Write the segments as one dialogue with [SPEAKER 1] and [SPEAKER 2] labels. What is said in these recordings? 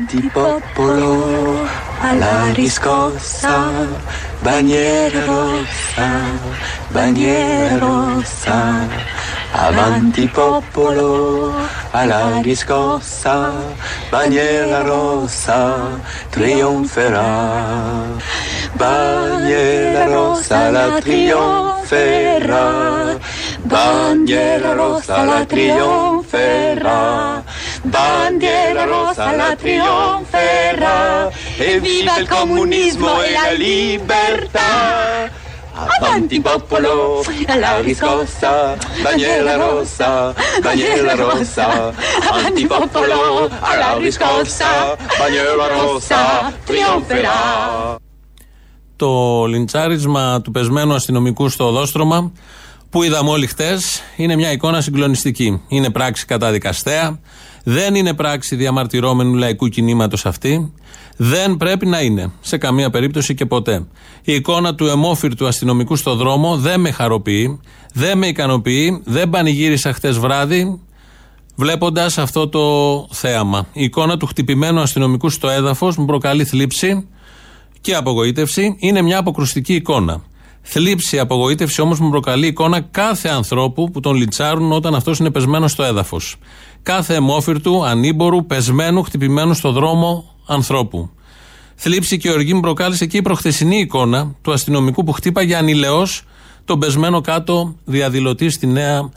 [SPEAKER 1] Avanti popolo, alla riscossa, bandiera rossa, bandiera rossa. Avanti popolo, alla riscossa, bandiera rossa, trionferà. Bandiera rossa, la trionferà. Bandiera rossa, la trionferà. Bandiera rossa, la trionferà. E viva il comunismo e la libertà. Avanti popolo, alla riscossa, bandiera rossa, bandiera rossa. Avanti popolo, alla riscossa, bandiera rossa, trionferà.
[SPEAKER 2] Το λιντσάρισμα του πεσμένου αστυνομικού στο οδόστρωμα που είδαμε όλοι χτε είναι μια εικόνα συγκλονιστική. Είναι πράξη καταδικαστέα. Δεν είναι πράξη διαμαρτυρόμενου λαϊκού κινήματος αυτή. Δεν πρέπει να είναι. Σε καμία περίπτωση και ποτέ. Η εικόνα του αιμόφυρτου αστυνομικού στο δρόμο δεν με χαροποιεί. Δεν με ικανοποιεί. Δεν πανηγύρισα χτες βράδυ βλέποντας αυτό το θέαμα. Η εικόνα του χτυπημένου αστυνομικού στο έδαφος μου προκαλεί θλίψη και απογοήτευση. Είναι μια αποκρουστική εικόνα. Θλίψη, απογοήτευση όμως μου προκαλεί εικόνα κάθε ανθρώπου που τον λιτσάρουν όταν αυτός είναι πεσμένος στο έδαφος. Κάθε αιμόφυρτου, ανήμπορου, πεσμένου, χτυπημένου στο δρόμο ανθρώπου. Θλίψη και οργή μου προκάλεσε και η προχθεσινή εικόνα του αστυνομικού που χτύπαγε ανηλαιώς τον πεσμένο κάτω διαδηλωτή στη Νέα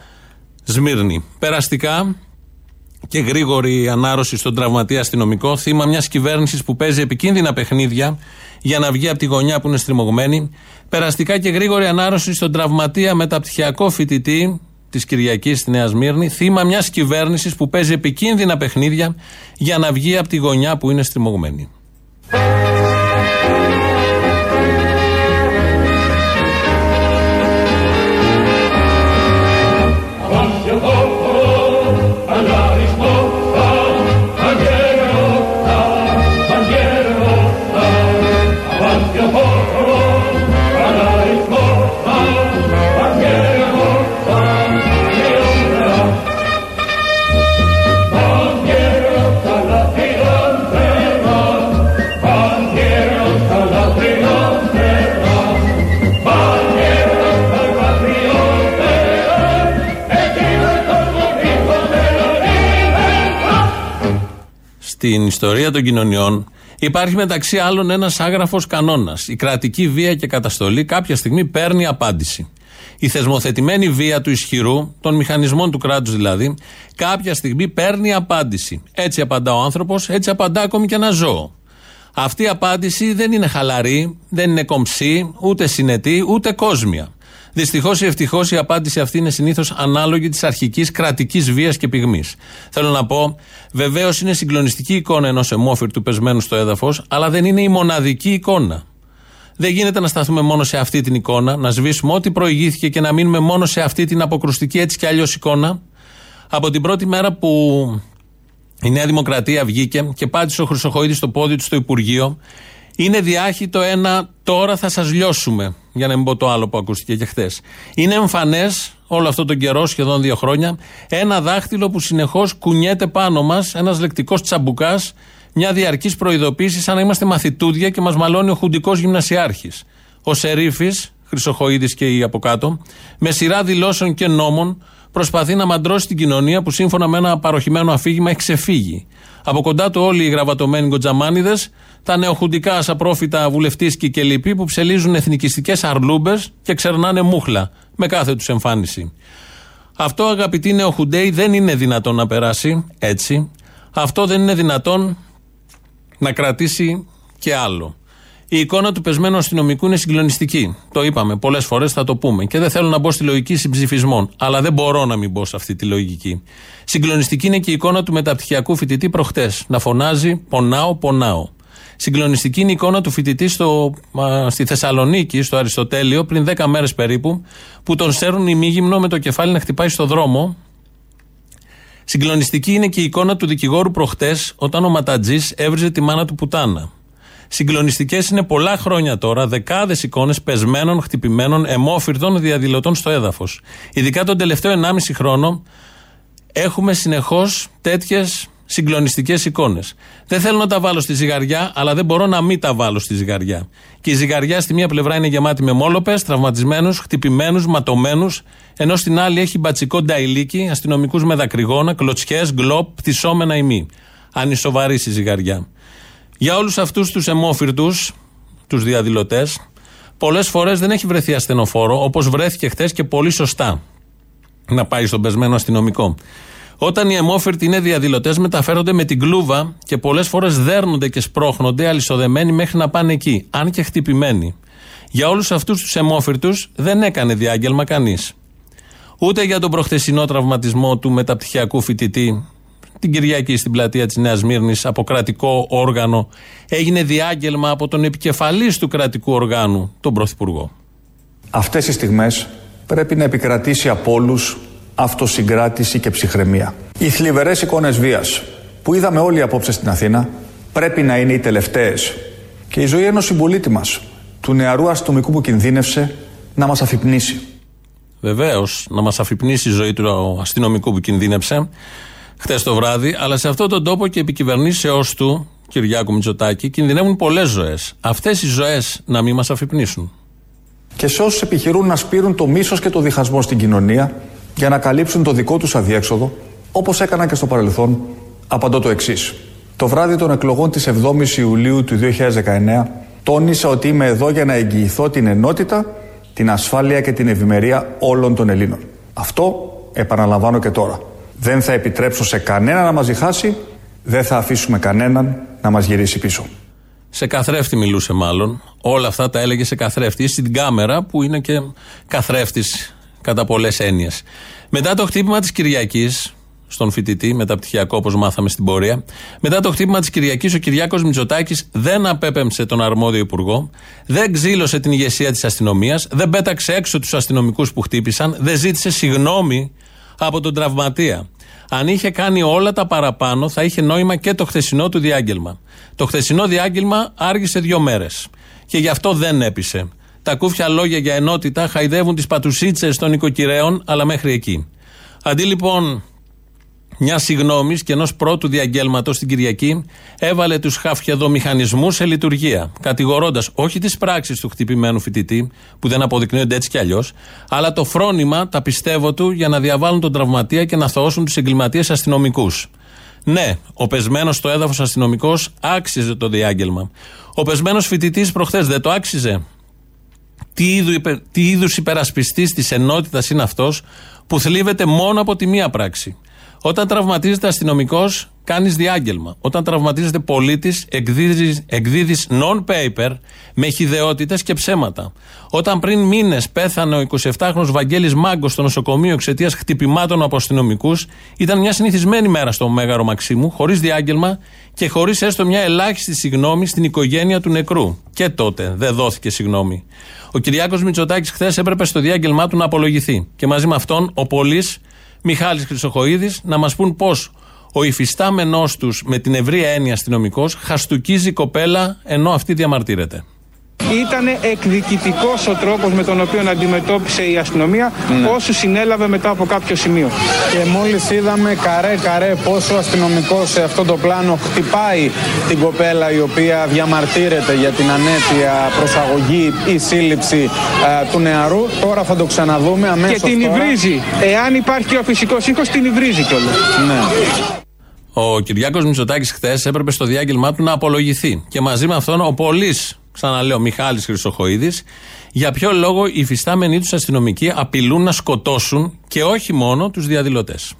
[SPEAKER 2] Σμύρνη. Περαστικά και γρήγορη ανάρρωση στον τραυματία αστυνομικό, θύμα μιας κυβέρνησης που παίζει επικίνδυνα παιχνίδια για να βγει από τη γωνιά που είναι στριμωγμένη. Περαστικά και γρήγορη ανάρρωση στον τραυματία μεταπτυχιακό φοιτητή της Κυριακής στη Νέα Σμύρνη, θύμα μιας κυβέρνησης που παίζει επικίνδυνα παιχνίδια για να βγει από τη γωνιά που είναι στριμωγμένη. Στην ιστορία των κοινωνιών υπάρχει μεταξύ άλλων ένας άγραφος κανόνας. Η κρατική βία και καταστολή κάποια στιγμή παίρνει απάντηση. Η θεσμοθετημένη βία του ισχυρού, των μηχανισμών του κράτους δηλαδή, κάποια στιγμή παίρνει απάντηση. Έτσι απαντά ο άνθρωπος, έτσι απαντά ακόμη και ένα ζώο. Αυτή η απάντηση δεν είναι χαλαρή, δεν είναι κομψή, ούτε συνετή, ούτε κόσμια. Δυστυχώς ή ευτυχώς η απάντηση αυτή είναι συνήθως ανάλογη της αρχικής κρατικής βίας και πυγμής. Θέλω να πω, βεβαίως είναι συγκλονιστική εικόνα ενός αιμόφυρτου πεσμένου στο έδαφος, αλλά δεν είναι η μοναδική εικόνα. Δεν γίνεται να σταθούμε μόνο σε αυτή την εικόνα, να σβήσουμε ό,τι προηγήθηκε και να μείνουμε μόνο σε αυτή την αποκρουστική έτσι κι αλλιώς εικόνα. Από την πρώτη μέρα που η Νέα Δημοκρατία βγήκε και πάτησε ο Χρυσοχοίδης στο πόδι του στο Υπουργείο, είναι διάχυτο ένα τώρα θα σας λιώσουμε. Για να μην πω το άλλο που ακούστηκε και χθες. Είναι εμφανές όλο αυτό τον καιρό, σχεδόν δύο χρόνια, ένα δάχτυλο που συνεχώς κουνιέται πάνω μας, ένας λεκτικός τσαμπουκάς, μια διαρκής προειδοποίηση, σαν να είμαστε μαθητούδια και μας μαλώνει ο χουντικός γυμνασιάρχης. Ο Σερίφης, Χρυσοχοίδης και οι από κάτω, με σειρά δηλώσεων και νόμων, προσπαθεί να μαντρώσει την κοινωνία που σύμφωνα με ένα παροχημένο αφήγημα έχει ξεφύγει. Από κοντά του όλοι οι γραβατωμένοι γκοτζαμάνιδες, τα νεοχουντικά ασαπρόφητα βουλευτήσκοι και λοιποί που ψελίζουν εθνικιστικές αρλούμπες και ξερνάνε μούχλα με κάθε τους εμφάνιση. Αυτό αγαπητοί νεοχουντέοι δεν είναι δυνατόν να περάσει έτσι. Αυτό δεν είναι δυνατόν να κρατήσει και άλλο. Η εικόνα του πεσμένου αστυνομικού είναι συγκλονιστική. Το είπαμε πολλές φορές, θα το πούμε. Και δεν θέλω να μπω στη λογική συμψηφισμών. Αλλά δεν μπορώ να μην μπω σε αυτή τη λογική. Συγκλονιστική είναι και η εικόνα του μεταπτυχιακού φοιτητή προχτές. Να φωνάζει Πονάω, πονάω. Συγκλονιστική είναι η εικόνα του φοιτητή στο, στη Θεσσαλονίκη, στο Αριστοτέλειο, πριν 10 μέρες περίπου, που τον σέρνουν ημίγυμνο με το κεφάλι να χτυπάει στο δρόμο. Συγκλονιστική είναι και η εικόνα του δικηγόρου προχτές, όταν ο Ματατζής έβριζε τη μάνα του πουτάνα. Συγκλονιστικές είναι πολλά χρόνια τώρα δεκάδες εικόνες πεσμένων, χτυπημένων, αιμόφυρτων διαδηλωτών στο έδαφος. Ειδικά τον τελευταίο 1,5 χρόνο έχουμε συνεχώς τέτοιες συγκλονιστικές εικόνες. Δεν θέλω να τα βάλω στη ζυγαριά, αλλά δεν μπορώ να μην τα βάλω στη ζυγαριά. Και η ζυγαριά στη μία πλευρά είναι γεμάτη με μόλοπες, τραυματισμένους, χτυπημένους, ματωμένους, ενώ στην άλλη έχει μπατσικό νταϊλίκι, αστυνομικούς με δακρυγόνα, κλωτσιές, γκλόπ, πτυσσόμενα ημί. Ανισοβαρή η ζυγαριά. Για όλους αυτούς τους αιμόφυρτου, τους διαδηλωτές, πολλές φορές δεν έχει βρεθεί ασθενοφόρο, όπως βρέθηκε χθες και πολύ σωστά να πάει στον πεσμένο αστυνομικό. Όταν οι αιμόφυρτοι είναι διαδηλωτές, μεταφέρονται με την κλούβα και πολλές φορές δέρνονται και σπρώχνονται αλυσοδεμένοι μέχρι να πάνε εκεί, αν και χτυπημένοι. Για όλους αυτούς τους αιμόφυρτους δεν έκανε διάγγελμα κανείς. Ούτε για τον προχθεσινό τραυματισμό του μεταπτυχιακού φοιτητή την Κυριακή στην πλατεία της Νέας Μύρνης από κρατικό όργανο έγινε διάγγελμα από τον επικεφαλής του κρατικού οργάνου, τον Πρωθυπουργό.
[SPEAKER 3] Αυτές οι στιγμές πρέπει να επικρατήσει από όλους αυτοσυγκράτηση και ψυχραιμία. Οι θλιβερές εικόνες βίας που είδαμε όλοι απόψε στην Αθήνα πρέπει να είναι οι τελευταίες και η ζωή ενός συμπολίτη μας, του νεαρού αστυνομικού που κινδύνευσε, να μας αφυπνήσει.
[SPEAKER 2] Βεβαίως, να μας αφυπνήσει η ζωή του αστυνομικού που κινδύνεψε χτες το βράδυ, αλλά σε αυτόν τον τόπο και επικυβερνήσεώς του, Κυριάκου Μητσοτάκη, κινδυνεύουν πολλές ζωές. Αυτές οι ζωές να μην μας αφυπνήσουν.
[SPEAKER 3] Και σε όσους επιχειρούν να σπείρουν το μίσος και το διχασμό στην κοινωνία, για να καλύψουν το δικό τους αδιέξοδο, όπως έκαναν και στο παρελθόν, απαντώ το εξής. Το βράδυ των εκλογών της 7η Ιουλίου του 2019, τόνισα ότι είμαι εδώ για να εγγυηθώ την ενότητα, την ασφάλεια και την ευημερία όλων των Ελλήνων. Αυτό επαναλαμβάνω και τώρα. Δεν θα επιτρέψω σε κανένα να μας διχάσει, δεν θα αφήσουμε κανέναν να μας γυρίσει πίσω.
[SPEAKER 2] Σε καθρέφτη μιλούσε μάλλον. Όλα αυτά τα έλεγε σε καθρέφτη. Ή στην κάμερα που είναι και καθρέφτης κατά πολλές έννοιες. Μετά το χτύπημα της Κυριακής, στον φοιτητή, μεταπτυχιακό όπως μάθαμε στην πορεία, μετά το χτύπημα της Κυριακής, ο Κυριάκος Μητσοτάκης δεν απέπεμψε τον αρμόδιο υπουργό, δεν ξύλωσε την ηγεσία της αστυνομίας, δεν πέταξε έξω τους αστυνομικούς που χτύπησαν, δεν ζήτησε συγνώμη από τον τραυματία. Αν είχε κάνει όλα τα παραπάνω, θα είχε νόημα και το χθεσινό του διάγγελμα. Το χθεσινό διάγγελμα άργησε δύο μέρες. Και γι' αυτό δεν έπεισε. Τα κούφια λόγια για ενότητα χαϊδεύουν τις πατουσίτσες των οικοκυρέων, αλλά μέχρι εκεί. Αντί λοιπόν μια συγγνώμη και ενός πρώτου διαγγέλματος την Κυριακή, έβαλε τους χαφιαδομηχανισμούς σε λειτουργία, κατηγορώντας όχι τις πράξεις του χτυπημένου φοιτητή, που δεν αποδεικνύονται έτσι κι αλλιώς, αλλά το φρόνημα, τα πιστεύω του, για να διαβάλουν τον τραυματία και να θαώσουν τους εγκληματίες αστυνομικούς. Ναι, ο πεσμένος στο έδαφος αστυνομικός άξιζε το διάγγελμα. Ο πεσμένος φοιτητής προχθές δεν το άξιζε. Τι είδου, τι είδους υπερασπιστής της ενότητας είναι αυτός που θλίβεται μόνο από τη μία πράξη. Όταν τραυματίζεται αστυνομικός, κάνεις διάγγελμα. Όταν τραυματίζεται πολίτης, εκδίδεις non-paper με χιδεότητες και ψέματα. Όταν πριν μήνες πέθανε ο 27χρονο Βαγγέλης Μάγκος στο νοσοκομείο εξαιτίας χτυπημάτων από αστυνομικούς, ήταν μια συνηθισμένη μέρα στο Μέγαρο Μαξίμου, χωρίς διάγγελμα και χωρίς έστω μια ελάχιστη συγνώμη στην οικογένεια του νεκρού. Και τότε δεν δόθηκε συγνώμη. Ο Κυριάκος Μητσοτάκης χθες έπρεπε στο διάγγελμά του να απολογηθεί. Και μαζί με αυτόν ο Πολή Μιχάλης Χρυσοχοίδης να μας πούν πώς ο υφιστάμενός τους με την ευρία έννοια αστυνομικός χαστούκίζει κοπέλα ενώ αυτή διαμαρτύρεται.
[SPEAKER 4] Ήταν εκδικητικός ο τρόπος με τον οποίο αντιμετώπισε η αστυνομία mm. όσου συνέλαβε μετά από κάποιο σημείο.
[SPEAKER 5] Και μόλις είδαμε καρέ-καρέ πόσο ο αστυνομικός σε αυτό το πλάνο χτυπάει την κοπέλα η οποία διαμαρτύρεται για την ανέτεια προσαγωγή ή σύλληψη του νεαρού. Τώρα θα το ξαναδούμε αμέσως.
[SPEAKER 4] Και την υβρίζει. Εάν υπάρχει και ο φυσικός ήχο, την υβρίζει κιόλας. Ναι.
[SPEAKER 2] Ο Κυριάκος Μητσοτάκης χθες έπρεπε στο διάγγελμά του να απολογηθεί. Και μαζί με αυτόν ο Πολύς ξαναλέω Μιχάλης Χρυσοχοίδης, για ποιο λόγο οι φυστάμενοι τους αστυνομικοί απειλούν να σκοτώσουν και όχι μόνο τους διαδηλωτές.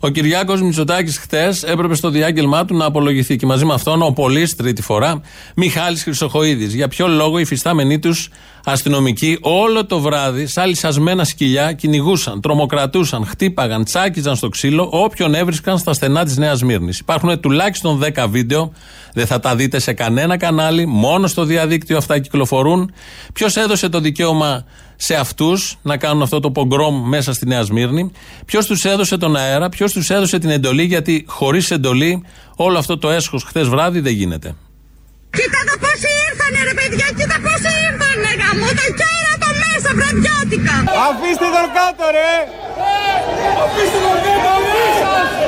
[SPEAKER 2] Ο Κυριάκος Μητσοτάκης χθες έπρεπε στο διάγγελμά του να απολογηθεί και μαζί με αυτόν ο Πολύς τρίτη φορά Μιχάλης Χρυσοχοίδης. Για ποιο λόγο οι φυστάμενοι τους αστυνομικοί όλο το βράδυ, σαν λυσασμένα σκυλιά, κυνηγούσαν, τρομοκρατούσαν, χτύπαγαν, τσάκιζαν στο ξύλο όποιον έβρισκαν στα στενά της Νέας Μύρνης. Υπάρχουν τουλάχιστον 10 βίντεο, δεν θα τα δείτε σε κανένα κανάλι, μόνο στο διαδίκτυο αυτά κυκλοφορούν. Ποιος έδωσε το δικαίωμα σε αυτούς να κάνουν αυτό το πογκρόμ μέσα στη Νέα Σμύρνη, ποιος τους έδωσε τον αέρα, ποιος τους έδωσε την εντολή, γιατί χωρίς εντολή όλο αυτό το έσχος χθες βράδυ δεν γίνεται.
[SPEAKER 6] Κοίτα το πόσοι ήρθανε ρε παιδιά, κοίτα πόσοι ήρθανε γαμώ το κέρατο μέσα βραδιάτικα.
[SPEAKER 5] Αφήστε τον κάτω ρε!
[SPEAKER 1] Αφήστε τον κάτω μέσα!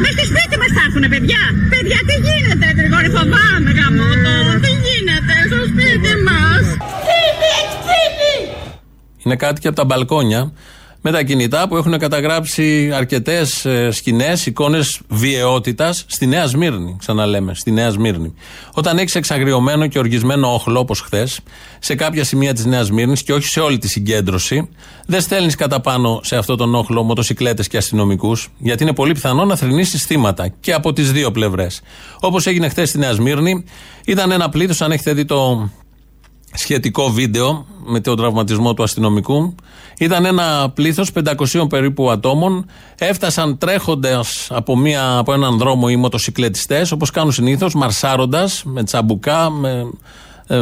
[SPEAKER 6] Ξύλι! Μες στη σπίτι μας θα έρθουνε παιδιά! Παιδιά τι γίνεται Γρηγόρη φοβάμαι γαμώ το! Τι γίνεται στο σπίτι μας! Ξύλι, ξύλι!
[SPEAKER 2] Είναι κάτι και από τα μπαλκόνια με τα κινητά που έχουν καταγράψει αρκετές σκηνές, εικόνες βιαιότητας στη Νέα Σμύρνη. Ξαναλέμε, στη Νέα Σμύρνη. Όταν έχεις εξαγριωμένο και οργισμένο όχλο, όπως χθες, σε κάποια σημεία της Νέας Σμύρνης και όχι σε όλη τη συγκέντρωση, δεν στέλνεις κατά πάνω σε αυτόν τον όχλο μοτοσυκλέτες και αστυνομικούς, γιατί είναι πολύ πιθανό να θρυνήσει θύματα και από τις δύο πλευρές. Όπως έγινε χθες στη Νέα Σμύρνη, ήταν ένα πλήθος, αν έχετε δει το σχετικό βίντεο με τον τραυματισμό του αστυνομικού. Ήταν ένα πλήθος 500 περίπου ατόμων. Έφτασαν τρέχοντας από, από έναν δρόμο οι μοτοσυκλετιστές, όπως κάνουν συνήθως, μαρσάροντας με τσαμπουκά, με, ε,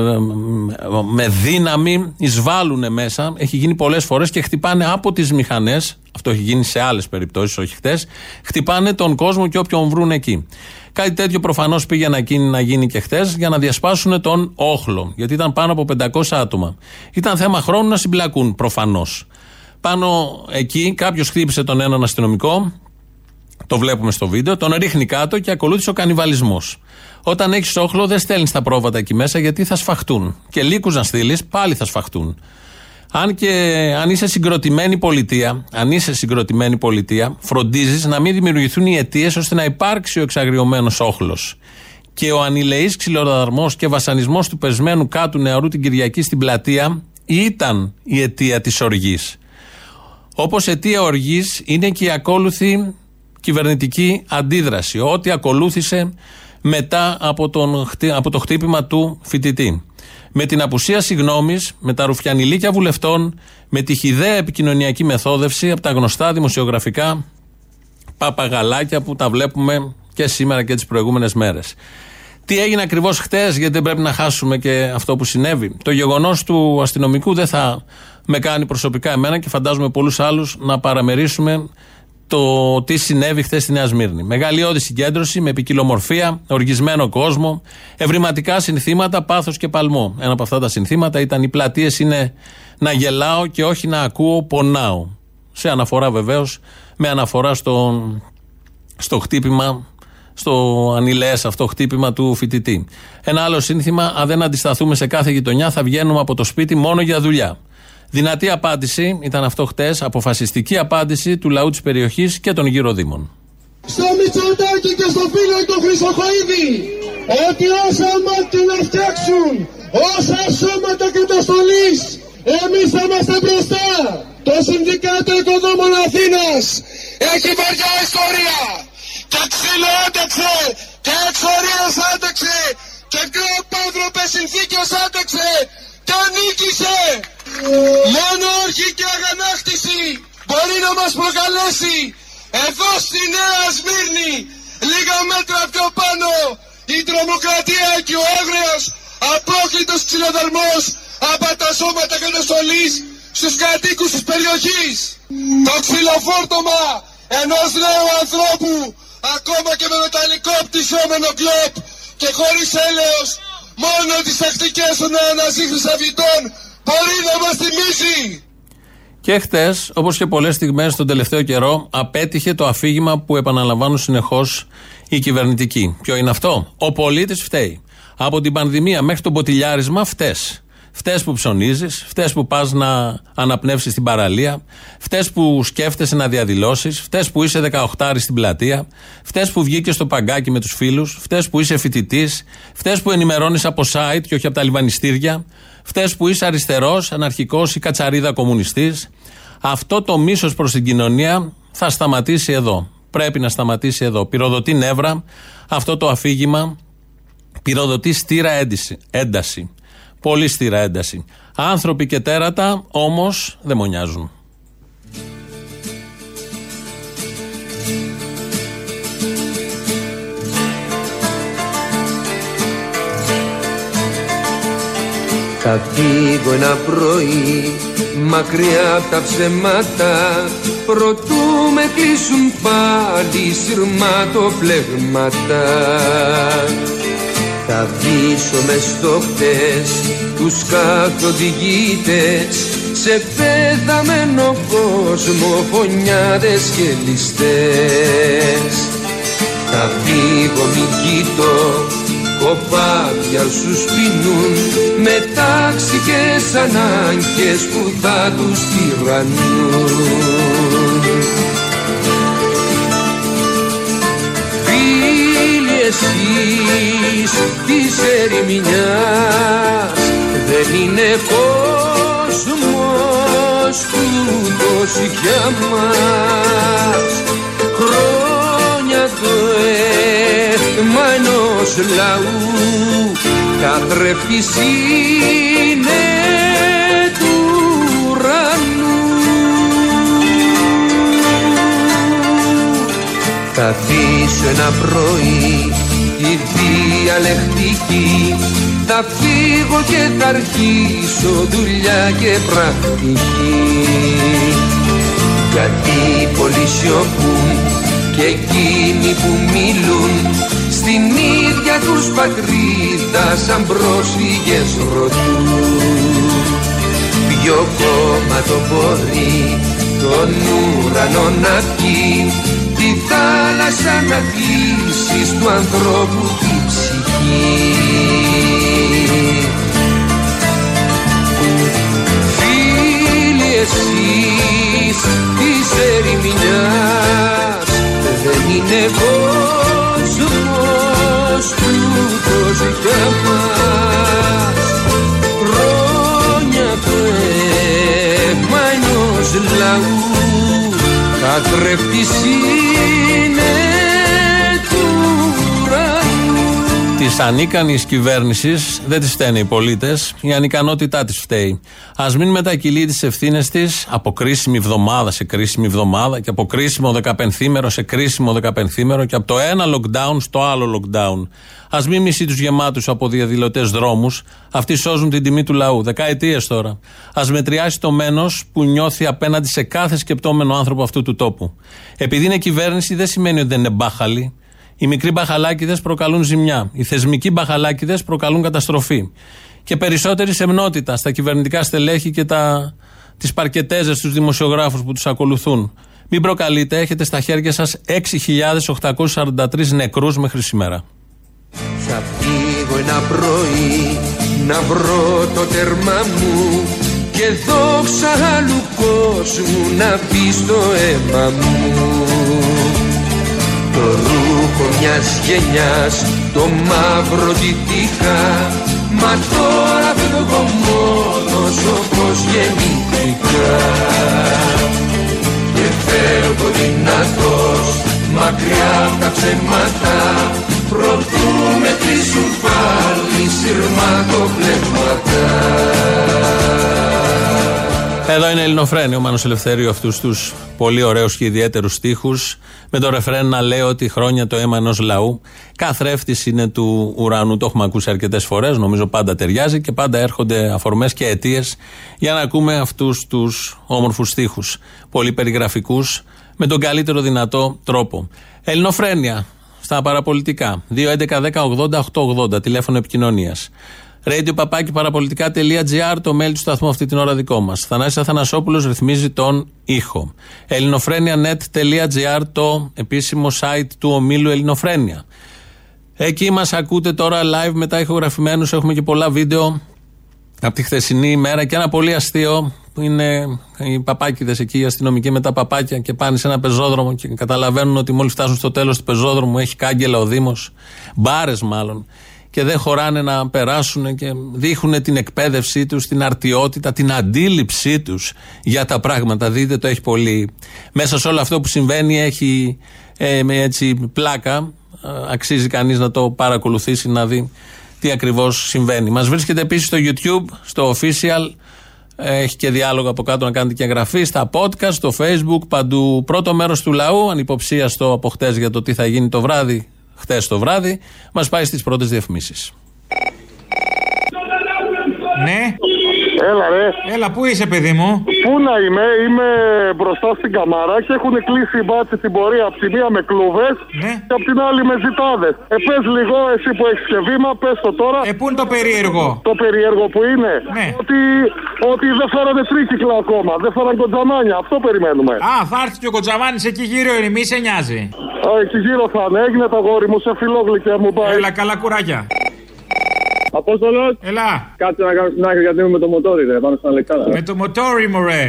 [SPEAKER 2] με δύναμη, εισβάλλουν μέσα. Έχει γίνει πολλές φορές και χτυπάνε από τις μηχανές. Αυτό έχει γίνει σε άλλες περιπτώσεις, όχι χτες. Χτυπάνε τον κόσμο και όποιον βρουν εκεί. Κάτι τέτοιο προφανώς πήγε να γίνει, να γίνει και χθε για να διασπάσουν τον όχλο. Γιατί ήταν πάνω από 500 άτομα. Ήταν θέμα χρόνου να συμπλακούν προφανώς. Πάνω εκεί κάποιος χτύπησε τον έναν αστυνομικό. Το βλέπουμε στο βίντεο. Τον ρίχνει κάτω και ακολούθησε ο κανιβαλισμός. Όταν έχεις όχλο, δεν στέλνεις τα πρόβατα εκεί μέσα γιατί θα σφαχτούν. Και λύκους να στείλεις, πάλι θα σφαχτούν. Αν και αν είσαι συγκροτημένη πολιτεία, αν είσαι συγκροτημένη πολιτεία, φροντίζεις να μην δημιουργηθούν οι αιτίες ώστε να υπάρξει ο εξαγριωμένος όχλος. Και ο ανηλεής ξυλοδαρμός και βασανισμός του πεσμένου κάτου νεαρού την Κυριακή στην πλατεία ήταν η αιτία της οργής. Όπως αιτία οργής είναι και η ακόλουθη κυβερνητική αντίδραση. Ό,τι ακολούθησε μετά από, τον, από το χτύπημα του φοιτητή με την απουσία συγγνώμη, με τα ρουφιανιλίκια βουλευτών, με τη χιδαία επικοινωνιακή μεθόδευση από τα γνωστά δημοσιογραφικά παπαγαλάκια που τα βλέπουμε και σήμερα και τις προηγούμενες μέρες. Τι έγινε ακριβώς χτες, γιατί δεν πρέπει να χάσουμε και αυτό που συνέβη. Το γεγονός του αστυνομικού δεν θα με κάνει προσωπικά εμένα και φαντάζομαι πολλούς άλλους να παραμερίσουμε το τι συνέβη χθες στη Νέα Σμύρνη. Μεγαλειώδη συγκέντρωση με ποικιλομορφία, οργισμένο κόσμο, ευρηματικά συνθήματα, πάθος και παλμό. Ένα από αυτά τα συνθήματα ήταν οι πλατείες είναι να γελάω και όχι να ακούω, πονάω. Σε αναφορά βεβαίως, με αναφορά στο, στο χτύπημα, στο ανηλαίες αυτό χτύπημα του φοιτητή. Ένα άλλο σύνθημα, αν δεν αντισταθούμε σε κάθε γειτονιά, θα βγαίνουμε από το σπίτι μόνο για δουλειά. Δυνατή απάντηση ήταν αυτό χτες, αποφασιστική απάντηση του λαού της περιοχής και των γύρω δήμων.
[SPEAKER 7] Στο Μητσοτάκι και στο φίλο του Χρυσοχοίδη ότι όσα μάτια να φτιάξουν, όσα σώματα καταστολής, εμείς θα είμαστε μπροστά. Το Συνδικάτο Οικοδόμων Αθήνας έχει βαριά ιστορία και ξύλο άντεξε και εξορίες άντεξε και πιο πάνθρωπες συνθήκες άντεξε και νίκησε. Μόνο όρχη και αγανάκτηση μπορεί να μας προκαλέσει εδώ στη Νέα Σμύρνη λίγα μέτρα πιο πάνω η τρομοκρατία και ο άγριος απόκλητος ξυλοδαρμός από τα σώματα καταστολής στους κατοίκους της περιοχής. Το ξυλοφόρτωμα ενός νέου ανθρώπου ακόμα και με μεταλλικό πτυσσόμενο κλόπ και χωρίς έλεος μόνο τις τακτικές των αναζήτησης μπορεί να μας θυμίσει.
[SPEAKER 2] Και χτες, όπως και πολλές στιγμές τον τελευταίο καιρό, απέτυχε το αφήγημα που επαναλαμβάνουν συνεχώς οι κυβερνητικοί. Ποιο είναι αυτό; Ο πολίτης φταίει. Από την πανδημία μέχρι το ποτηλιάρισμα φταίει. Φταίει που ψωνίζεις, φταίει που πας να αναπνεύσεις στην παραλία, φταίει που σκέφτεσαι να διαδηλώσεις, φταίει που είσαι 18 στην πλατεία, φταίει που βγήκες στο παγκάκι με τους φίλους, φταίει που είσαι φοιτητής, φταίει που ενημερώνεις από site και όχι από τα λιβανιστήρια, φταίει που είσαι αριστερός, αναρχικός ή κατσαρίδα κομμουνιστής. Αυτό το μίσος προς την κοινωνία θα σταματήσει εδώ. Πρέπει να σταματήσει εδώ. Πυροδοτεί νεύρα αυτό το αφήγημα. Πυροδοτεί στήρα ένταση. Ένταση. Πολύ στήρα ένταση. Άνθρωποι και τέρατα όμως δεν μονιάζουν.
[SPEAKER 8] Θα φύγω ένα πρωί μακριά από τα ψεμάτα Προτού με κλείσουν πάλι σειρματοπλεγμάτα Θα βήσω μες στο χτες τους καθοδηγήτες Σε πέθαμενο κόσμο φωνιάδες και ληστές. Θα φύγω μη κοιτώ κοπάδια σου σπινούν. Με ταξικές ανάγκες που θα τους τυραννούν. Φίλοι εσείς της ερημινιάς δεν είναι κόσμος τούτος για μας. Χρόνια το αίμα ενός λαού. Καθρέφτης είναι του ουρανού. Θα αφήσω ένα πρωί τη διαλεκτική. Θα φύγω και θα αρχίσω δουλειά και πρακτική. Γιατί πολλοί σιωπούν και εκείνοι που μιλούν στην ίδια τους πατρίδα σαν πρόσφυγες ρωτούν. Ποιο κόμμα το μπορεί τον ουρανό να πιει τη θάλασσα να κλείσεις του ανθρώπου τη ψυχή Φίλοι εσείς της ερημινιάς δεν είναι κόσμος τούτος για μας. Χρόνια το αίμα ενός λαού καθρέφτης είναι
[SPEAKER 2] Της ανίκανης κυβέρνησης δεν της φταίνε οι πολίτες, η ανικανότητά της φταίει. Α μην μετακυλεί τις ευθύνες της από κρίσιμη εβδομάδα σε κρίσιμη εβδομάδα και από κρίσιμο δεκαπενθήμερο σε κρίσιμο δεκαπενθήμερο και από το ένα lockdown στο άλλο lockdown. Α μην μισεί τους γεμάτους από διαδηλωτές δρόμους. Αυτοί σώζουν την τιμή του λαού. Δεκαετίες τώρα. Α μετριάσει το μένος που νιώθει απέναντι σε κάθε σκεπτόμενο άνθρωπο αυτού του τόπου. Επειδή είναι κυβέρνηση δεν σημαίνει ότι δεν είναι μπάχαλοι. Οι μικροί μπαχαλάκιδε προκαλούν ζημιά. Οι θεσμικοί μπαχαλάκιδε προκαλούν καταστροφή. Και περισσότερη σεμνότητα στα κυβερνητικά στελέχη και τα, τις παρκετέζες στους δημοσιογράφους που τους ακολουθούν. Μην προκαλείτε, έχετε στα χέρια σας 6.843 νεκρούς μέχρι σήμερα.
[SPEAKER 8] Θα φύγω ένα πρωί να βρω το τέρμα μου και δόξα άλλου κόσμου να μπει στο αίμα μου το ρούχο μιας γενιάς το μαύρο τυπικά μα τώρα φεύγω μόνος όπως γεννήθηκα και φεύγω δυνατός μακριά από τα ψέματα. Προτού με κλείσουν πάλι σειρματοπλεύματα
[SPEAKER 2] Εδώ είναι Ελληνοφρένη, ο Μάνος Ελευθέριου αυτούς τους πολύ ωραίους και ιδιαίτερους στίχους. Με το ρεφρέν να λέει ότι χρόνια το αίμα ενός λαού. Καθρέφτης είναι του ουρανού, το έχουμε ακούσει αρκετές φορές νομίζω πάντα ταιριάζει και πάντα έρχονται αφορμές και αιτίες για να ακούμε αυτούς τους όμορφους στίχους. Πολύ περιγραφικούς με τον καλύτερο δυνατό τρόπο. Ελληνοφρένια στα παραπολιτικά. 2.11.10.80.880 τηλέφωνο επικοινωνίας Radio παπάκι παραπολιτικά.gr το mail του σταθμού αυτή την ώρα δικό μας. Θανάσης Αθανασόπουλος ρυθμίζει τον ήχο. ελληνοφρένια.net.gr το επίσημο site του ομίλου Ελληνοφρένια. Εκεί μας ακούτε τώρα live μετά ηχογραφημένους. Έχουμε και πολλά βίντεο από τη χθεσινή ημέρα και ένα πολύ αστείο που είναι οι παπάκιδες εκεί, οι αστυνομικοί με τα παπάκια και πάνε σε ένα πεζόδρομο και καταλαβαίνουν ότι μόλις φτάσουν στο τέλος του πεζόδρομου έχει κάγκελα ο Δήμος, μπάρες μάλλον, και δεν χωράνε να περάσουν και δείχνουν την εκπαίδευσή τους, την αρτιότητα, την αντίληψή τους για τα πράγματα. Δείτε το έχει πολύ. Μέσα σε όλο αυτό που συμβαίνει έχει ε, με έτσι πλάκα. Ε, αξίζει κανείς να το παρακολουθήσει να δει τι ακριβώς συμβαίνει. Μας βρίσκεται επίσης στο YouTube, στο official. Έχει και διάλογο από κάτω να κάνετε και εγγραφή στα podcast, στο facebook, παντού. Πρώτο μέρος του λαού, ανυποψία στο από χτες για το τι θα γίνει το βράδυ, χτε το βράδυ, μας πάει στις πρώτες διαφημίσεις.
[SPEAKER 4] Ναι,
[SPEAKER 9] Έλα ρε.
[SPEAKER 4] έλα, πού είσαι, παιδί μου;
[SPEAKER 9] Πού να είμαι, είμαι μπροστά στην καμάρα και έχουν κλείσει οι μπάτσι την πορεία από τη μία με κλούβε
[SPEAKER 4] Ναι.
[SPEAKER 9] και από την άλλη με ζητάδες. Ε, πες λίγο, εσύ που έχεις και βήμα, πες το τώρα.
[SPEAKER 4] Ε, πού είναι το περίεργο;
[SPEAKER 9] Το περίεργο που είναι
[SPEAKER 4] Ναι.
[SPEAKER 9] ότι, ότι δεν φέρανε τρίκυκλα ακόμα. Δεν φέραν κοντζαμάνια. Αυτό περιμένουμε.
[SPEAKER 4] Α, θα έρθει και ο Κοτζαμάνη εκεί γύρω είναι, μη σε νοιάζει.
[SPEAKER 9] Α, εκεί γύρω θα είναι. Έγινε το γόρι μου σε φιλόγλυκε μου πάει.
[SPEAKER 4] Έλα, καλά κουράγια.
[SPEAKER 9] Απόστολος.
[SPEAKER 4] Έλα,
[SPEAKER 9] Κάτσε να κάνω στην άκρη γιατί είμαι με το μοτόρι, ρε, πάνω στην Αλεξάνδρα.
[SPEAKER 4] με το μοτόρι, μωρέ.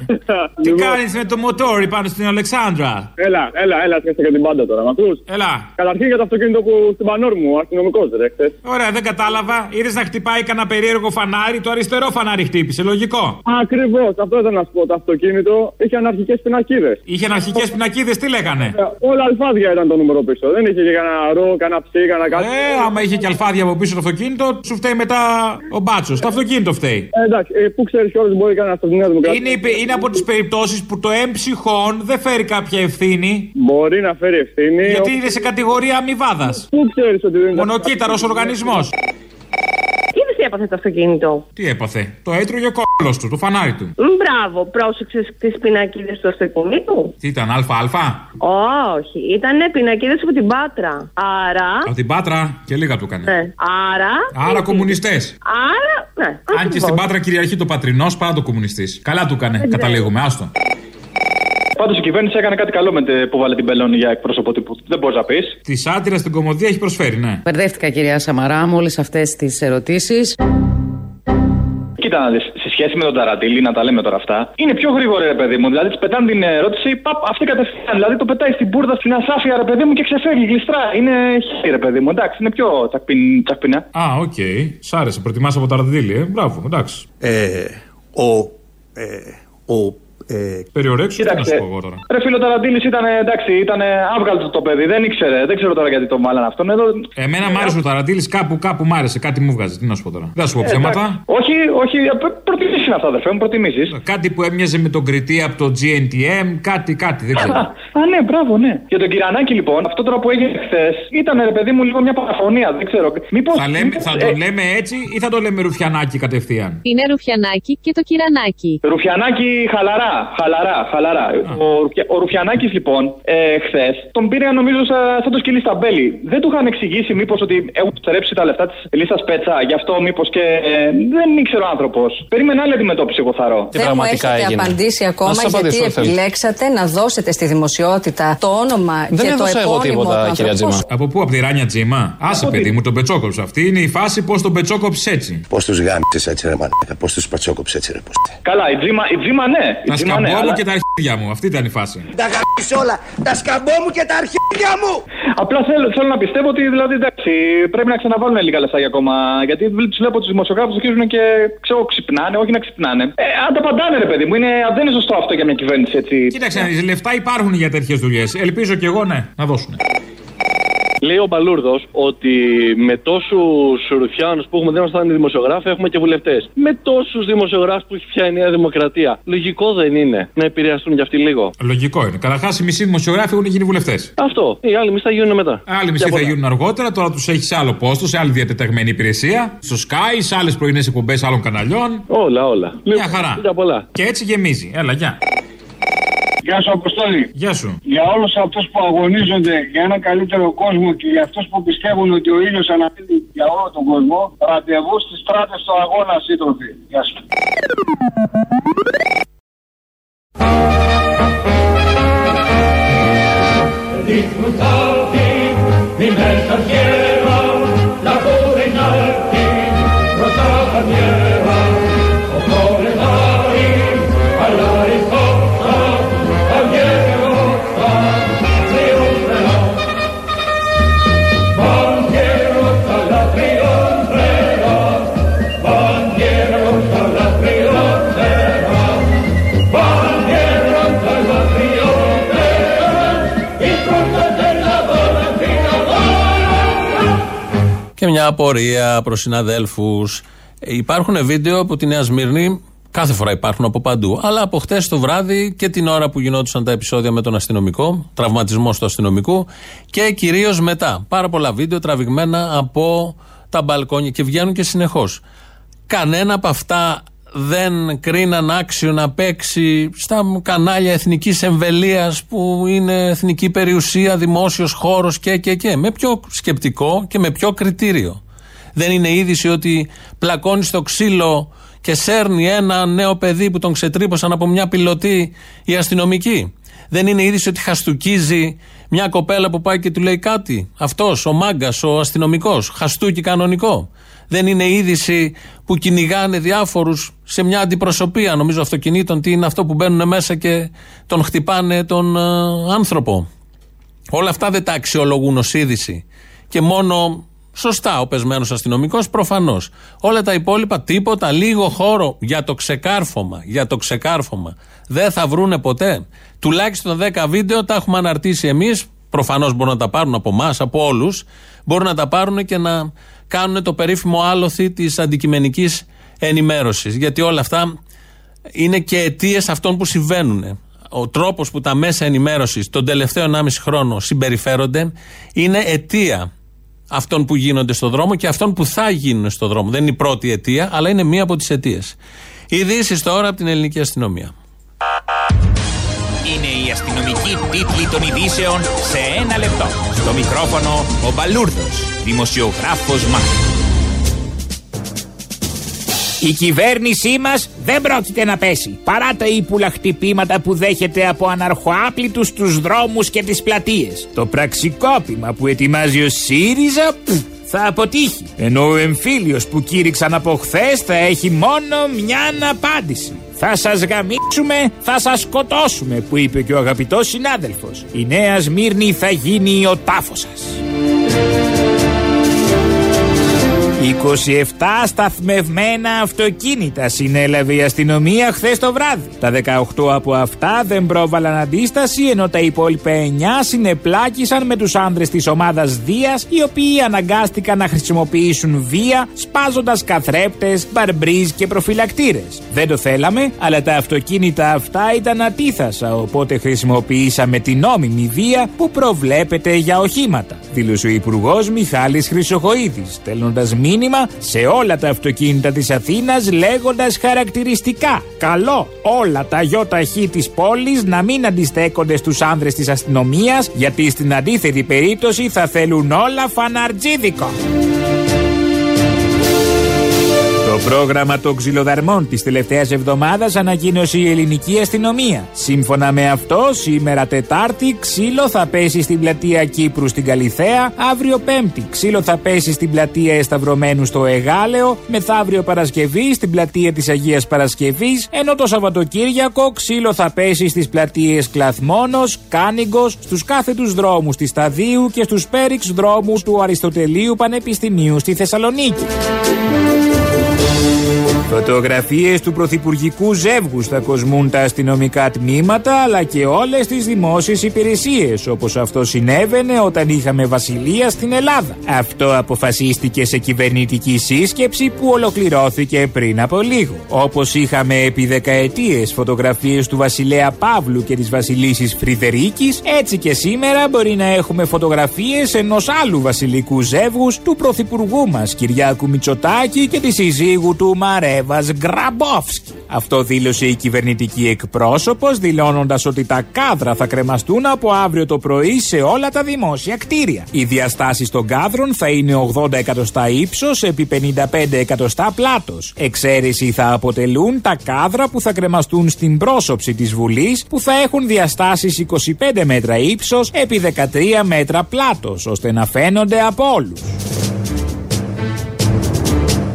[SPEAKER 4] Τι κάνεις με το μοτόρι πάνω στην Αλεξάνδρα;
[SPEAKER 9] Έλα, έλα, έλα, σκέφτε και την πάντα τώρα. Μ' ακούς;
[SPEAKER 4] Έλα.
[SPEAKER 9] Καταρχήν για το αυτοκίνητο που στην Πανόρ μου, αστυνομικός ρε, χθες.
[SPEAKER 4] Ωραία, δεν κατάλαβα. Είδες να χτυπάει κανένα περίεργο φανάρι. Το αριστερό φανάρι χτύπησε. Λογικό.
[SPEAKER 9] Ακριβώς, αυτό ήταν να σου πω. Το αυτοκίνητο είχε αναρχικές πινακίδες.
[SPEAKER 4] Είχε αρχικέ πινακίδες, τι λέγανε;
[SPEAKER 9] Όλα αλφάδια ήταν το νούμερο πίσω. Δεν είχε και κανένα ρο, κανένα ψή, κανένα κάτι.
[SPEAKER 4] Ε, άμα είχε και αλφάδια από πίσω το αυτοκίνητο, σου φταίει μετά ο μπάτσος. Το αυτοκίνητο φταίει.
[SPEAKER 9] Ε, εντάξει, ε, πού ξέρεις κιόλα μπορεί κανένα από τη Νέα Δημοκρατία.
[SPEAKER 4] Είναι, η- είναι από τις περιπτώσεις που το έμψυχον δεν φέρει κάποια ευθύνη.
[SPEAKER 9] Μπορεί να φέρει ευθύνη.
[SPEAKER 4] Γιατί
[SPEAKER 9] ο-
[SPEAKER 4] είναι σε κατηγορία αμοιβάδας.
[SPEAKER 9] Πού ξέρεις ότι δεν είναι.
[SPEAKER 4] Μονοκύτταρος οργανισμός.
[SPEAKER 6] Είδε τι έπαθε το αυτοκίνητο;
[SPEAKER 4] Τι έπαθε; Το έτρωγε ο κόλλο του, το φανάρι του.
[SPEAKER 6] Μ, Μπράβο, πρόσεξες τις πινακίδες του αυτοκινήτου.
[SPEAKER 4] Τι ήταν, ΑΑ.
[SPEAKER 6] Όχι, ήταν πινακίδες από την Πάτρα. Άρα;
[SPEAKER 4] Από την Πάτρα και λίγα του έκανε.
[SPEAKER 6] Ναι. Άρα;
[SPEAKER 4] Άρα κομμουνιστές.
[SPEAKER 6] Άρα. Ναι,
[SPEAKER 4] Αν και
[SPEAKER 6] ακριβώς.
[SPEAKER 4] στην Πάτρα κυριαρχεί το πατρινός, παρά το κομμουνιστής. Καλά του έκανε, καταλήγουμε, άστο.
[SPEAKER 10] Πάντως η κυβέρνηση έκανε κάτι καλό με τε- που βάλε την Πελώνη για εκπρόσωπο τύπου. Δεν μπορείς να πεις.
[SPEAKER 4] Τη άτυρα στην κομμωδία έχει προσφέρει, ναι.
[SPEAKER 11] Μπερδεύτηκα κυρία Σαμαρά με όλες αυτές τις ερωτήσεις.
[SPEAKER 10] Κοίτα να δεις, σε σχέση με τον Ταραντήλη, να τα λέμε τώρα αυτά, είναι πιο γρήγορο ρε παιδί μου. Δηλαδή τη πετάνε την ερώτηση, παπ, αυτή κατευθείαν. Δηλαδή το πετάει στην μπουρδα, στην ασάφεια ρε παιδί μου και ξεφεύγει, γλιστρά. Είναι χέρι ρε παιδί μου. Εντάξει, είναι πιο τσακπιν, τσακπινά.
[SPEAKER 4] Α, οκ. Σ' άρεσε, προτιμάς από ταραντήλι, ε; Μπράβο, εντάξει.
[SPEAKER 12] Ε, ο. Ε, ο. Ε,
[SPEAKER 4] Περιορέξου, τι να σου
[SPEAKER 10] Κοίταξε.
[SPEAKER 4] πω εγώ τώρα.
[SPEAKER 10] Ρε φίλο Ταραντήλη ήταν εντάξει, ήταν άβγαλτο το παιδί, δεν ήξερε. Δεν ξέρω τώρα γιατί το μάλλον αυτόν εδώ.
[SPEAKER 4] Εμένα μ' άρεσε ο Ταραντήλη, κάπου, κάπου μ' άρεσε, κάτι μου βγάζει. Τι να σου πω τώρα. Δεν θα σου πω
[SPEAKER 10] Ε,
[SPEAKER 4] ψέματα.
[SPEAKER 10] εντάξει. Όχι, όχι, προτιμήσεις είναι αυτά, αδερφέ μου, προτιμήσεις.
[SPEAKER 4] Κάτι που έμοιαζε με τον κριτή από το GNTM, κάτι, κάτι, δεν ξέρω.
[SPEAKER 10] Α, ναι, μπράβο, ναι. Για τον Κυρανάκη, λοιπόν, αυτό τώρα που έγινε χθες ήταν ρε παιδί μου λίγο μια παραφωνία, δεν ξέρω. Μήπως,
[SPEAKER 4] θα, λέμε,
[SPEAKER 10] μήπως,
[SPEAKER 4] θα
[SPEAKER 10] ε,
[SPEAKER 4] το λέμε έτσι ή θα το λέμε ρουφιανάκι κατευθείαν;
[SPEAKER 13] Είναι Ρουφιανάκι και το Κυρανάκι.
[SPEAKER 10] Ρουφιανάκη χαλαρά, χαλαρά, χαλαρά. Ο, Ρουφια- ο Ρουφιανάκης λοιπόν, ε, χθες, τον πήρε νομίζω σαν, σαν το σκυλί στα μπέλη. Δεν του είχαν εξηγήσει μήπως ότι έχουν στερέψει τα λεφτά της λίστα Πέτσα, γι' αυτό μήπως και ε, δεν ήξερε ο άνθρωπος. Περίμενε άλλη αντιμετώπιση, εγώ θα ρω.
[SPEAKER 14] Δεν μου έχετε απαντήσει ακόμα
[SPEAKER 3] σας
[SPEAKER 14] γιατί
[SPEAKER 3] απαντήσω, θέλετε.
[SPEAKER 14] επιλέξατε να δώσετε στη δημοσιότητα το όνομα
[SPEAKER 3] Δεν
[SPEAKER 14] και το
[SPEAKER 3] έδωσα εγώ
[SPEAKER 14] επώνυμο
[SPEAKER 3] τίποτα,
[SPEAKER 14] του
[SPEAKER 3] κυρία
[SPEAKER 14] ανθρώπου.
[SPEAKER 3] Τζίμα.
[SPEAKER 4] Από πού, από τη Ράνια Τζίμα; Άσε,
[SPEAKER 10] Από
[SPEAKER 4] παιδί
[SPEAKER 10] τι;
[SPEAKER 4] μου, τον πετσόκοψε. Αυτή είναι η φάση πώς τον πετσόκοψες έτσι.
[SPEAKER 12] Πώς τους γάμισες έτσι, ρε Μαλάκα, πώς τους πατσόκοψε έτσι, ρε Ποστέ.
[SPEAKER 10] Καλά, η Τζίμα, η Τζίμα ναι. Η
[SPEAKER 4] Τα
[SPEAKER 10] Τζίμα, ναι,
[SPEAKER 4] σκαμπό μου
[SPEAKER 10] αλλά-
[SPEAKER 4] και τα αρχίδια μου. Αυτή ήταν η φάση.
[SPEAKER 12] Τα γάμισε όλα, τα σκαμπό μου και τα αρχίδια μου!
[SPEAKER 10] Απλά θέλω, θέλω να πιστεύω ότι δηλαδή εντάξει, πρέπει να ξαναβάλουν λίγα λεφτάκια ακόμα. Γιατί τους βλέπω τους δημοσιογράφους αρχίζουν και ξέρω, ξυπνάνε, όχι να ξυπνάνε. Ε, αν τα παντάνε, ρε παιδί μου, είναι, δεν είναι σωστό αυτό για μια κυβέρνηση έτσι.
[SPEAKER 4] Κοίταξε, να δεις, λεφτά υπάρχουν για τέτοιες δουλειές. Ελπίζω κι εγώ ναι, να δώσουν.
[SPEAKER 15] Λέει ο Μπαλούρδος ότι με τόσους ρουφιάνους που έχουμε, δεν είμαστε δημοσιογράφοι, έχουμε και βουλευτές. Με τόσους δημοσιογράφους που έχει πια η Νέα Δημοκρατία. Λογικό δεν είναι να επηρεαστούν κι αυτοί λίγο;
[SPEAKER 4] Λογικό είναι. Καταρχάς, οι μισοί δημοσιογράφοι έχουν γίνει βουλευτές.
[SPEAKER 15] Αυτό. Οι άλλοι μισοί θα γίνουν μετά.
[SPEAKER 4] Άλλοι μισοί
[SPEAKER 15] Και
[SPEAKER 4] θα
[SPEAKER 15] πολλά.
[SPEAKER 4] γίνουν αργότερα, τώρα τους έχεις σε άλλο πόστος, σε άλλη διατεταγμένη υπηρεσία. Στο Sky, σε άλλες πρωινές εκπομπές άλλων καναλιών.
[SPEAKER 15] Όλα, όλα.
[SPEAKER 4] Μια χαρά.
[SPEAKER 15] Λίγα πολλά.
[SPEAKER 4] Και έτσι γεμίζει. Έλα, γεια.
[SPEAKER 9] Γεια σου, Αποστόλη.
[SPEAKER 4] Γεια σου.
[SPEAKER 9] Για όλους αυτούς που αγωνίζονται για ένα καλύτερο κόσμο και για αυτούς που πιστεύουν ότι ο ήλιος αναπτύσσει για όλο τον κόσμο, ραντεβού στις στράτες στο αγώνα σύντροφοι. Γεια σου.
[SPEAKER 8] Disfrutarti
[SPEAKER 2] μια απορία προς συναδέλφους. Υπάρχουν βίντεο από τη Νέα Σμύρνη, κάθε φορά υπάρχουν από παντού. Αλλά από χτες το βράδυ και την ώρα που γινόντουσαν τα επεισόδια με τον αστυνομικό, τραυματισμό του αστυνομικού και κυρίως μετά. Πάρα πολλά βίντεο τραβηγμένα από τα μπαλκόνια και βγαίνουν και συνεχώς. Κανένα από αυτά δεν κρίναν άξιο να παίξει στα κανάλια εθνικής εμβελίας που είναι εθνική περιουσία, δημόσιος χώρος και, και, και. Με πιο σκεπτικό και με πιο κριτήριο. Δεν είναι είδηση ότι πλακώνει στο ξύλο και σέρνει ένα νέο παιδί που τον ξετρύπωσαν από μια πιλωτή η αστυνομική. Δεν είναι είδηση ότι χαστούκίζει μια κοπέλα που πάει και του λέει κάτι. Αυτός, ο μάγκας, ο αστυνομικός. Χαστούκι κανονικό. Δεν είναι είδηση που κυνηγάνε διάφορους σε μια αντιπροσωπεία, νομίζω, αυτοκινήτων. Τι είναι αυτό που μπαίνουν μέσα και τον χτυπάνε τον ε, άνθρωπο. Όλα αυτά δεν τα αξιολογούν ως είδηση. Και μόνο σωστά ο πεσμένος αστυνομικός, προφανώς. Όλα τα υπόλοιπα, τίποτα, λίγο χώρο για το ξεκάρφωμα. Για το ξεκάρφωμα. Δεν θα βρούνε ποτέ. Τουλάχιστον 10 βίντεο τα έχουμε αναρτήσει εμείς. Προφανώς μπορούν να τα πάρουν από εμάς, από όλους. Μπορούν να τα πάρουν και να κάνουν το περίφημο άλοθη της αντικειμενικής ενημέρωσης. Γιατί όλα αυτά είναι και αιτίες αυτών που συμβαίνουν. Ο τρόπος που τα μέσα ενημέρωσης τον τελευταίο 1,5 χρόνο συμπεριφέρονται είναι αιτία αυτών που γίνονται στον δρόμο και αυτών που θα γίνουν στον δρόμο. Δεν είναι η πρώτη αιτία, αλλά είναι μία από τις αιτίες. Ειδήσεις τώρα από την ελληνική αστυνομία.
[SPEAKER 16] Είναι η αστυνομική τίτλη των ειδήσεων σε ένα λεπτό. Στο μικρόφωνο ο Μπαλούρδος, δημοσιογράφος Μάρκο. Η κυβέρνησή μας δεν πρόκειται να πέσει. Παρά τα ύπουλα χτυπήματα που δέχεται από αναρχοάπλητους στους δρόμους και τις πλατείες. Το πραξικόπημα που ετοιμάζει ο ΣΥΡΙΖΑ πφ, θα αποτύχει. Ενώ ο εμφύλιος που κήρυξαν από χθες θα έχει μόνο μια απάντηση. Θα σας γαμίξουμε, θα σας σκοτώσουμε που είπε και ο αγαπητός συνάδελφος. Η Νέα Σμύρνη θα γίνει ο τάφος σας. 27 σταθμευμένα αυτοκίνητα συνέλαβε η αστυνομία χθες το βράδυ. Τα 18 από αυτά δεν πρόβαλαν αντίσταση, ενώ τα υπόλοιπα 9 συνεπλάκησαν με τους άνδρες της ομάδας Δίας, οι οποίοι αναγκάστηκαν να χρησιμοποιήσουν βία, σπάζοντας καθρέπτες, μπαρμπρίζ και προφυλακτήρες. Δεν το θέλαμε, αλλά τα αυτοκίνητα αυτά ήταν ατίθασα, οπότε χρησιμοποιήσαμε την νόμιμη βία που προβλέπεται για οχήματα, δήλωσε ο Υπουργός Μιχάλης Χρυσοχοίδης, στέλνοντας μήνυμα σε όλα τα αυτοκίνητα της Αθήνας λέγοντας χαρακτηριστικά καλό όλα τα ΙΧ της πόλης να μην αντιστέκονται στους άνδρες της αστυνομίας γιατί στην αντίθετη περίπτωση θα θέλουν όλα φαναρτζίδικο. Το πρόγραμμα των ξυλοδαρμών της τελευταίας εβδομάδας ανακοίνωσε η ελληνική αστυνομία. Σύμφωνα με αυτό, σήμερα Τετάρτη ξύλο θα πέσει στην πλατεία Κύπρου στην Καλιθέα, αύριο Πέμπτη ξύλο θα πέσει στην πλατεία Εσταυρωμένου στο Εγάλεο, μεθαύριο Παρασκευή στην πλατεία της Αγίας Παρασκευής, ενώ το Σαββατοκύριακο ξύλο θα πέσει στις πλατείες Κλαθμόνος, Κάνιγκος, στους κάθετους δρόμους της Σταδίου και στους πέριξ δρόμους του Αριστοτελείου Πανεπιστημίου στη Θεσσαλονίκη. Φωτογραφίες του πρωθυπουργικού ζεύγου θα κοσμούν τα αστυνομικά τμήματα αλλά και όλες τις δημόσιες υπηρεσίες όπως αυτό συνέβαινε όταν είχαμε βασιλεία στην Ελλάδα. Αυτό αποφασίστηκε σε κυβερνητική σύσκεψη που ολοκληρώθηκε πριν από λίγο. Όπως είχαμε επί δεκαετίες φωτογραφίες του βασιλέα Παύλου και της βασιλίσης Φρυδερίκης, έτσι και σήμερα μπορεί να έχουμε φωτογραφίες ενός άλλου βασιλικού ζεύγους του πρωθυπουργού μας Κυριάκου Μητσοτάκη και της συζύγου του Μαρέβα Γκραμπόφσκι. Αυτό δήλωσε η κυβερνητική εκπρόσωπος, δηλώνοντας ότι τα κάδρα θα κρεμαστούν από αύριο το πρωί σε όλα τα δημόσια κτίρια. Οι διαστάσεις των κάδρων θα είναι 80 εκατοστά ύψος επί 55 εκατοστά πλάτος. Εξαίρεση θα αποτελούν τα κάδρα που θα κρεμαστούν στην πρόσωψη της Βουλής, που θα έχουν διαστάσεις 25 μέτρα ύψος επί 13 μέτρα πλάτος, ώστε να φαίνονται από όλους.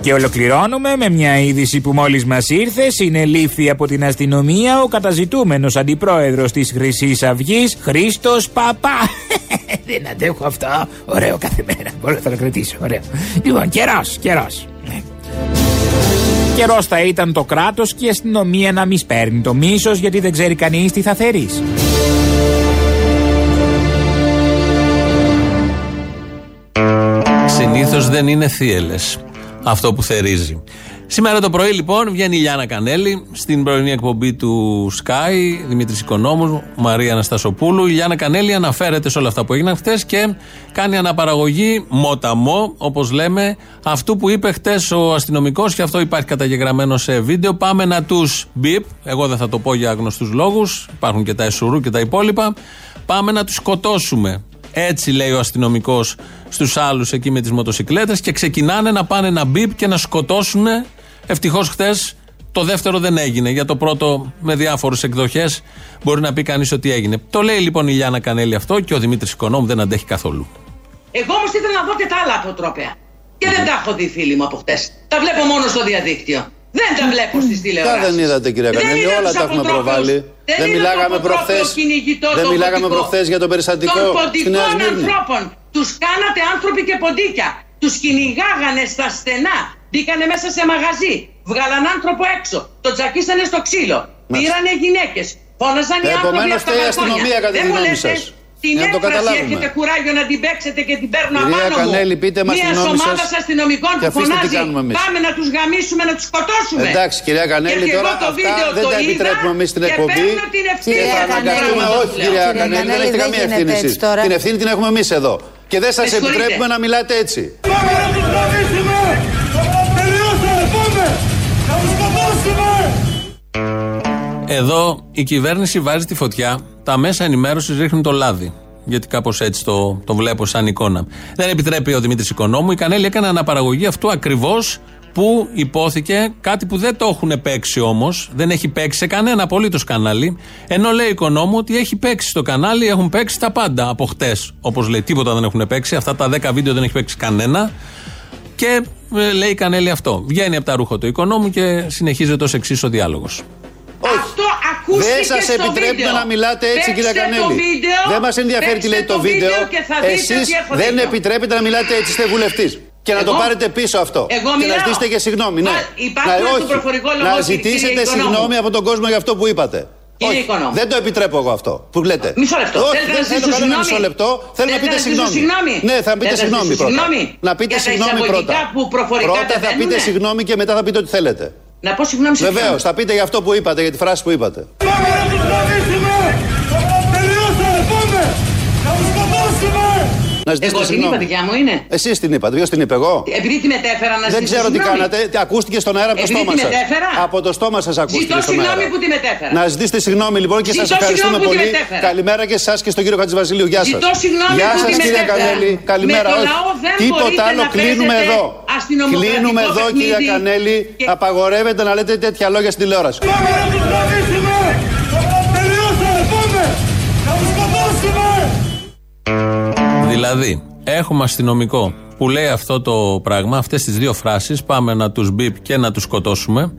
[SPEAKER 16] Και ολοκληρώνουμε με μια είδηση που μόλις μας ήρθε. Συνελήφθη από την αστυνομία ο καταζητούμενος αντιπρόεδρος της Χρυσής Αυγής, Χρήστος Παπά. Δεν αντέχω αυτό. Ωραίο κάθε μέρα. Μπορώ να το κρατήσω. Ωραίο. Λοιπόν, καιρός, καιρός. Καιρός θα ήταν το κράτος και η αστυνομία να μη σπέρνει το μίσος γιατί δεν ξέρει κανείς τι θα θερήσει.
[SPEAKER 2] Συνήθως δεν είναι θύελες αυτό που θερίζει. Σήμερα το πρωί λοιπόν βγαίνει η Λιάνα Κανέλη στην πρωινή εκπομπή του Sky, Δημήτρης Οικονόμου, Μαρία Αναστασοπούλου. Η Λιάνα Κανέλη αναφέρεται σε όλα αυτά που έγιναν χτες και κάνει αναπαραγωγή μοταμό, όπως λέμε, αυτού που είπε χτες ο αστυνομικός και αυτό υπάρχει καταγεγραμμένο σε βίντεο. Πάμε να τους μπιπ, εγώ δεν θα το πω για γνωστούς λόγους, υπάρχουν και τα εσουρού και τα υπόλοιπα. Πάμε να τους σκοτώσουμε. Έτσι λέει ο αστυνομικός στους άλλους εκεί με τις μοτοσυκλέτες και ξεκινάνε να πάνε ένα μπιπ και να σκοτώσουν. Ευτυχώς χτε το δεύτερο δεν έγινε. Για το πρώτο με διάφορες εκδοχές μπορεί να πει κανείς ότι έγινε. Το λέει λοιπόν η Λιάνα Κανέλη αυτό και ο Δημήτρης Οικονόμου δεν αντέχει καθόλου.
[SPEAKER 17] Εγώ όμως ήθελα να δω και τα άλλα αποτρόπαια. Και δεν τα έχω δει φίλοι μου από χτες. Τα βλέπω μόνο στο διαδίκτυο. Δεν τα βλέπω στις
[SPEAKER 18] Τα
[SPEAKER 17] τηλεοράσεις.
[SPEAKER 18] δεν είδατε κυρία Κανέλη, όλα τα έχουμε προβάλει. Δεν μιλάγαμε προχθές, δεν μιλάγαμε προχθές για το περιστατικό
[SPEAKER 17] Των
[SPEAKER 18] στη Νέα
[SPEAKER 17] ποντικών
[SPEAKER 18] Σμύρνη.
[SPEAKER 17] ανθρώπων. Τους κάνατε άνθρωποι και ποντίκια. Τους κυνηγάγανε στα στενά. Μπήκανε μέσα σε μαγαζί. Βγάλαν άνθρωπο έξω. Το τζακίσανε στο ξύλο. Πήρανε γυναίκες. Φώναζαν οι άνθρωποι
[SPEAKER 18] Επομένως,
[SPEAKER 17] από τα
[SPEAKER 18] φταίει η
[SPEAKER 17] μπαλκόνια.
[SPEAKER 18] αστυνομία κατά τη
[SPEAKER 17] Δεν μου
[SPEAKER 18] γνώμη
[SPEAKER 17] λέτε
[SPEAKER 18] σας.
[SPEAKER 17] Την
[SPEAKER 18] Για να το
[SPEAKER 17] έκφραση
[SPEAKER 18] καταλάβουμε.
[SPEAKER 17] έχετε κουράγιο να την παίξετε και την παίρνω
[SPEAKER 18] Κυρία
[SPEAKER 17] απάνω μου.
[SPEAKER 18] Κανέλη, πείτε μας τη
[SPEAKER 17] Μια
[SPEAKER 18] γνώμη
[SPEAKER 17] ομάδα
[SPEAKER 18] σας
[SPEAKER 17] αστυνομικών
[SPEAKER 18] και
[SPEAKER 17] που
[SPEAKER 18] αφήστε τι
[SPEAKER 17] φωνάζει.
[SPEAKER 18] κάνουμε εμείς.
[SPEAKER 17] Πάμε να τους γαμίσουμε, να τους σκοτώσουμε.
[SPEAKER 18] Εντάξει κυρία Κανέλη,
[SPEAKER 17] Γιατί εγώ
[SPEAKER 18] τώρα
[SPEAKER 17] το
[SPEAKER 18] αυτά
[SPEAKER 17] βίντεο
[SPEAKER 18] δεν
[SPEAKER 17] το
[SPEAKER 18] τα
[SPEAKER 17] είδα
[SPEAKER 18] επιτρέπουμε εμείς στην
[SPEAKER 17] και
[SPEAKER 18] εκπομπή.
[SPEAKER 17] παίρνω την ευθύνη.
[SPEAKER 18] Και θα
[SPEAKER 17] Κυρία
[SPEAKER 18] αναγκαστούμε,
[SPEAKER 17] Κανέλη,
[SPEAKER 18] όχι κυρία
[SPEAKER 17] Κυρία
[SPEAKER 18] Κανέλη, δεν
[SPEAKER 17] Κανέλη,
[SPEAKER 18] έχετε
[SPEAKER 17] δεν
[SPEAKER 18] καμία
[SPEAKER 17] γίνεται
[SPEAKER 18] ευθύνη
[SPEAKER 17] έτσι
[SPEAKER 18] εσείς.
[SPEAKER 17] τώρα.
[SPEAKER 18] Την ευθύνη την έχουμε εμείς εδώ. Και δεν σας
[SPEAKER 17] Με συγχωρείτε.
[SPEAKER 18] επιτρέπουμε να μιλάτε έτσι.
[SPEAKER 2] Εδώ η κυβέρνηση βάζει τη φωτιά, τα μέσα ενημέρωσης ρίχνουν το λάδι. Γιατί κάπως έτσι το, το βλέπω σαν εικόνα. Δεν επιτρέπει ο Δημήτρης Οικονόμου. Η Κανέλη έκανε αναπαραγωγή αυτού ακριβώς που υπόθηκε κάτι που δεν το έχουν παίξει όμως. Δεν έχει παίξει σε κανένα απολύτως κανάλι. Ενώ λέει η Οικονόμου ότι έχει παίξει στο κανάλι, έχουν παίξει τα πάντα από χτες. Όπως λέει, τίποτα δεν έχουν παίξει. Αυτά τα 10 βίντεο δεν έχει παίξει κανένα. Και ε, λέει η Κανέλη αυτό. Βγαίνει από τα ρούχα του Οικονόμου και συνεχίζεται ως εξής ο διάλογος.
[SPEAKER 17] Αυτό ακούστηκε
[SPEAKER 18] Δεν σας
[SPEAKER 17] στο
[SPEAKER 18] επιτρέπουμε
[SPEAKER 17] βίντεο.
[SPEAKER 18] να μιλάτε έτσι, κυρία
[SPEAKER 17] Παίξτε το
[SPEAKER 18] Κανέλη.
[SPEAKER 17] βίντεο,
[SPEAKER 18] Δεν μας ενδιαφέρει τι
[SPEAKER 17] παίξτε
[SPEAKER 18] λέει το βίντεο.
[SPEAKER 17] και θα δείτε
[SPEAKER 18] Εσείς
[SPEAKER 17] ότι έχω
[SPEAKER 18] δεν
[SPEAKER 17] δίκιο.
[SPEAKER 18] επιτρέπετε να μιλάτε έτσι, είστε βουλευτής. Και να το
[SPEAKER 17] Εγώ-
[SPEAKER 18] πάρετε πίσω αυτό.
[SPEAKER 17] Εγώ
[SPEAKER 18] και να
[SPEAKER 17] μιλάω.
[SPEAKER 18] ζητήσετε και συγγνώμη. Ναι.
[SPEAKER 17] Μα υπάρχουν
[SPEAKER 18] να,
[SPEAKER 17] στο προφορικό λόγο,
[SPEAKER 18] να
[SPEAKER 17] κύριε
[SPEAKER 18] ζητήσετε
[SPEAKER 17] Οικονόμου.
[SPEAKER 18] συγγνώμη από τον κόσμο για αυτό που είπατε.
[SPEAKER 17] Κύριε
[SPEAKER 18] Όχι,
[SPEAKER 17] Οικονόμου.
[SPEAKER 18] δεν το επιτρέπω εγώ αυτό που λέτε.
[SPEAKER 17] Μισό λεπτό.
[SPEAKER 18] Όχι,
[SPEAKER 17] Θέλετε
[SPEAKER 18] δεν
[SPEAKER 17] να
[SPEAKER 18] θέλω
[SPEAKER 17] ζητήσω
[SPEAKER 18] κανένα
[SPEAKER 17] συγγνώμη.
[SPEAKER 18] μισό λεπτό. Θέλω να
[SPEAKER 17] Θέλετε
[SPEAKER 18] πείτε
[SPEAKER 17] να ζητήσω
[SPEAKER 18] συγγνώμη.
[SPEAKER 17] συγγνώμη.
[SPEAKER 18] Ναι, θα πείτε
[SPEAKER 17] Θέλετε να
[SPEAKER 18] συγγνώμη
[SPEAKER 17] ζητήσω
[SPEAKER 18] πρώτα.
[SPEAKER 17] συγγνώμη
[SPEAKER 18] Να πείτε
[SPEAKER 17] για τα
[SPEAKER 18] συγγνώμη
[SPEAKER 17] εισαγωγικά
[SPEAKER 18] πρώτα.
[SPEAKER 17] που προφορικά
[SPEAKER 18] Πρώτα
[SPEAKER 17] δεν
[SPEAKER 18] θα πείτε
[SPEAKER 17] μπαίνουνε.
[SPEAKER 18] συγγνώμη και μετά θα πείτε ό,τι θέλετε.
[SPEAKER 17] Να πω συγγνώμη σε
[SPEAKER 18] Βεβαίως, θα πείτε για αυτό που είπατε, για τη φράση που είπατε.
[SPEAKER 1] Πάμε να τους γαμίσουμε! Τελειώσαμε, πάμε! Να τους σκοτώσουμε!
[SPEAKER 18] Να ζητήσετε
[SPEAKER 17] Εγώ την
[SPEAKER 18] συγγνώμη.
[SPEAKER 17] είπα, δικιά μου είναι.
[SPEAKER 18] Εσείς την είπατε, ποιος την είπε εγώ;
[SPEAKER 17] Επειδή τη μετέφερα να
[SPEAKER 18] Δεν
[SPEAKER 17] ζητήσω
[SPEAKER 18] ξέρω τι
[SPEAKER 17] συγγνώμη.
[SPEAKER 18] κάνατε. Τι Ακούστηκε στον αέρα από το
[SPEAKER 17] Επειδή
[SPEAKER 18] στόμα
[SPEAKER 17] τη
[SPEAKER 18] σας.
[SPEAKER 17] μετέφερα.
[SPEAKER 18] Από το στόμα σας ακούστηκε
[SPEAKER 17] Ζητώ
[SPEAKER 18] στον αέρα.
[SPEAKER 17] συγγνώμη που τη μετέφερα.
[SPEAKER 18] Να ζητήσετε συγγνώμη λοιπόν και σας
[SPEAKER 17] Ζητώ
[SPEAKER 18] ευχαριστούμε
[SPEAKER 17] συγγνώμη που τη
[SPEAKER 18] πολύ.
[SPEAKER 17] μετέφερα.
[SPEAKER 18] Καλημέρα και σε εσά και στον κύριο Χατζηβασιλείου. Γεια σας.
[SPEAKER 17] Ζητώ συγγνώμη
[SPEAKER 18] Γεια
[SPEAKER 17] που
[SPEAKER 18] σας
[SPEAKER 17] τη
[SPEAKER 18] κύριε
[SPEAKER 17] μετέφερα.
[SPEAKER 18] Κανέλη. Καλημέρα.
[SPEAKER 17] Με το
[SPEAKER 18] Όχι.
[SPEAKER 17] λαό δεν
[SPEAKER 18] Τίποτα
[SPEAKER 17] μπορείτε
[SPEAKER 18] άλλο.
[SPEAKER 17] να
[SPEAKER 18] Κλείνουμε
[SPEAKER 17] παίζετε
[SPEAKER 18] εδώ.
[SPEAKER 17] αστυνομοκρατικό
[SPEAKER 18] Κλείνουμε εδώ κύριε
[SPEAKER 17] παιχνίδι
[SPEAKER 18] Κανέλη.
[SPEAKER 17] και-
[SPEAKER 18] Απαγορεύεται να λέτε τέτοια λόγια στην τηλεόραση.
[SPEAKER 2] Δηλαδή, έχουμε αστυνομικό που λέει αυτό το πράγμα, αυτές τις δύο φράσεις, πάμε να τους μπιπ και να τους σκοτώσουμε.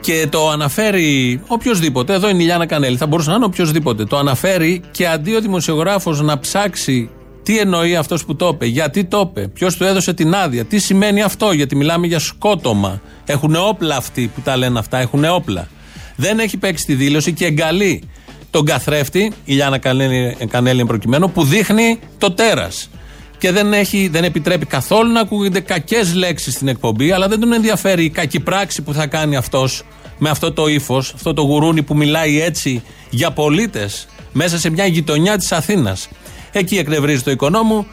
[SPEAKER 2] Και το αναφέρει οποιοδήποτε. Εδώ είναι η Λιάνα Κανέλη, θα μπορούσε να είναι οποιοδήποτε. Το αναφέρει και αντί ο δημοσιογράφος να ψάξει τι εννοεί αυτός που το είπε, γιατί το είπε, ποιος του έδωσε την άδεια, τι σημαίνει αυτό, γιατί μιλάμε για σκότωμα. Έχουν όπλα αυτοί που τα λένε αυτά, έχουν όπλα. Δεν έχει παίξει τη δήλωση και εγκαλεί τον καθρέφτη, η Λιάνα Κανέλη, Κανέλη εν προκειμένου, που δείχνει το τέρας. Και δεν, έχει, δεν επιτρέπει καθόλου να ακούγονται κακές λέξεις στην εκπομπή, αλλά δεν τον ενδιαφέρει η κακή πράξη που θα κάνει αυτός με αυτό το ύφος, αυτό το γουρούνι που μιλάει έτσι για πολίτες μέσα σε μια γειτονιά της Αθήνας. Εκεί εκνευρίζει το οικονόμου.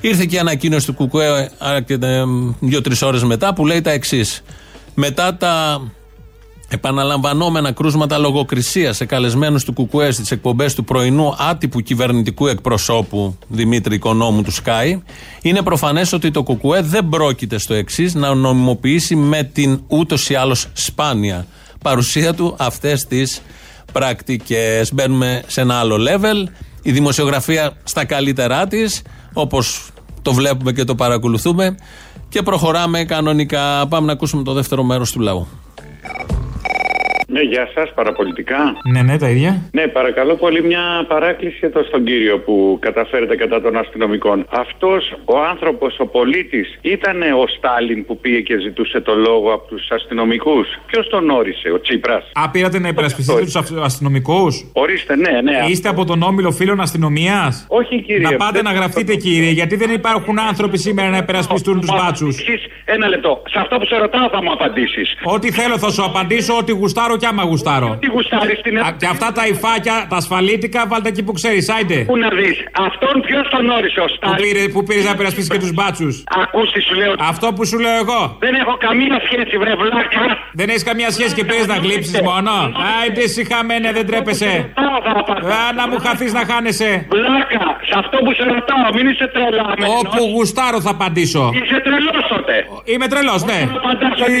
[SPEAKER 2] Ήρθε και η ανακοίνωση του Κουκουέ δύο-τρεις ώρες μετά που λέει τα εξής. Μετά τα επαναλαμβανόμενα κρούσματα λογοκρισίας σε καλεσμένους του Κουκουέ στις εκπομπές του πρωινού άτυπου κυβερνητικού εκπροσώπου Δημήτρη Οικονόμου του ΣΚΑΙ, είναι προφανές ότι το Κουκουέ δεν πρόκειται στο εξής να νομιμοποιήσει με την ούτως ή άλλως σπάνια παρουσία του αυτές τις πρακτικές. Μπαίνουμε σε ένα άλλο level. Η δημοσιογραφία στα καλύτερά της, όπως το βλέπουμε και το παρακολουθούμε. Και προχωράμε κανονικά. Πάμε να ακούσουμε το δεύτερο μέρος του λαού.
[SPEAKER 19] Ναι, γεια σας, παραπολιτικά.
[SPEAKER 4] Ναι, ναι, τα ίδια.
[SPEAKER 19] Ναι, παρακαλώ πολύ μια παράκληση εδώ στον κύριο που καταφέρετε κατά των αστυνομικών. Αυτός ο άνθρωπος, ο πολίτης, ήταν ο Στάλιν που πήγε και ζητούσε το λόγο από τους αστυνομικούς; Ποιος τον όρισε, ο Τσίπρας;
[SPEAKER 4] Α, πήρατε να υπερασπιστείτε τους αστυνομικούς;
[SPEAKER 19] Ορίστε, ναι, ναι.
[SPEAKER 4] Είστε από τον όμιλο φίλων αστυνομίας;
[SPEAKER 19] Όχι, κύριε.
[SPEAKER 4] Να πάτε να γραφτείτε, κύριε, γιατί δεν υπάρχουν άνθρωποι σήμερα να υπερασπιστούν τους μπάτσους.
[SPEAKER 19] Ένα λεπτό. Σε αυτό που σε ρωτάω θα μου απαντήσεις.
[SPEAKER 4] Ό,τι θέλω θα σου απαντήσω, ό,τι γουστάρω και άμα γουστάρω.
[SPEAKER 19] Τι γουστάρεις την
[SPEAKER 4] Α, Και αυτά τα υφάκια, τα ασφαλίτικα, βάλτε εκεί που ξέρεις, άιντε.
[SPEAKER 19] Πού να δεις. Αυτόν ποιος τον όρισε ο
[SPEAKER 4] Που
[SPEAKER 19] Στάλιν;
[SPEAKER 4] πήρε, που πήρες να υπερασπίσει και τους μπάτσους.
[SPEAKER 19] Ακούστη σου λέω.
[SPEAKER 4] Αυτό που σου λέω εγώ.
[SPEAKER 19] Δεν έχω καμία σχέση, βρε βλάκα.
[SPEAKER 4] Δεν έχεις καμία σχέση και πήρες να γλύψεις μόνο. Άιντε, εσύ χαμένε, δεν τρέπεσαι. Α, να μου χαθείς να χάνεσαι.
[SPEAKER 19] Βλάκα, σε αυτό που σε ρωτάω, μην είσαι τρελαμένο.
[SPEAKER 4] Όπου γουστάρω θα απαντήσω.
[SPEAKER 19] Είσαι τρελός τότε.
[SPEAKER 4] Είμαι τρελός, ναι.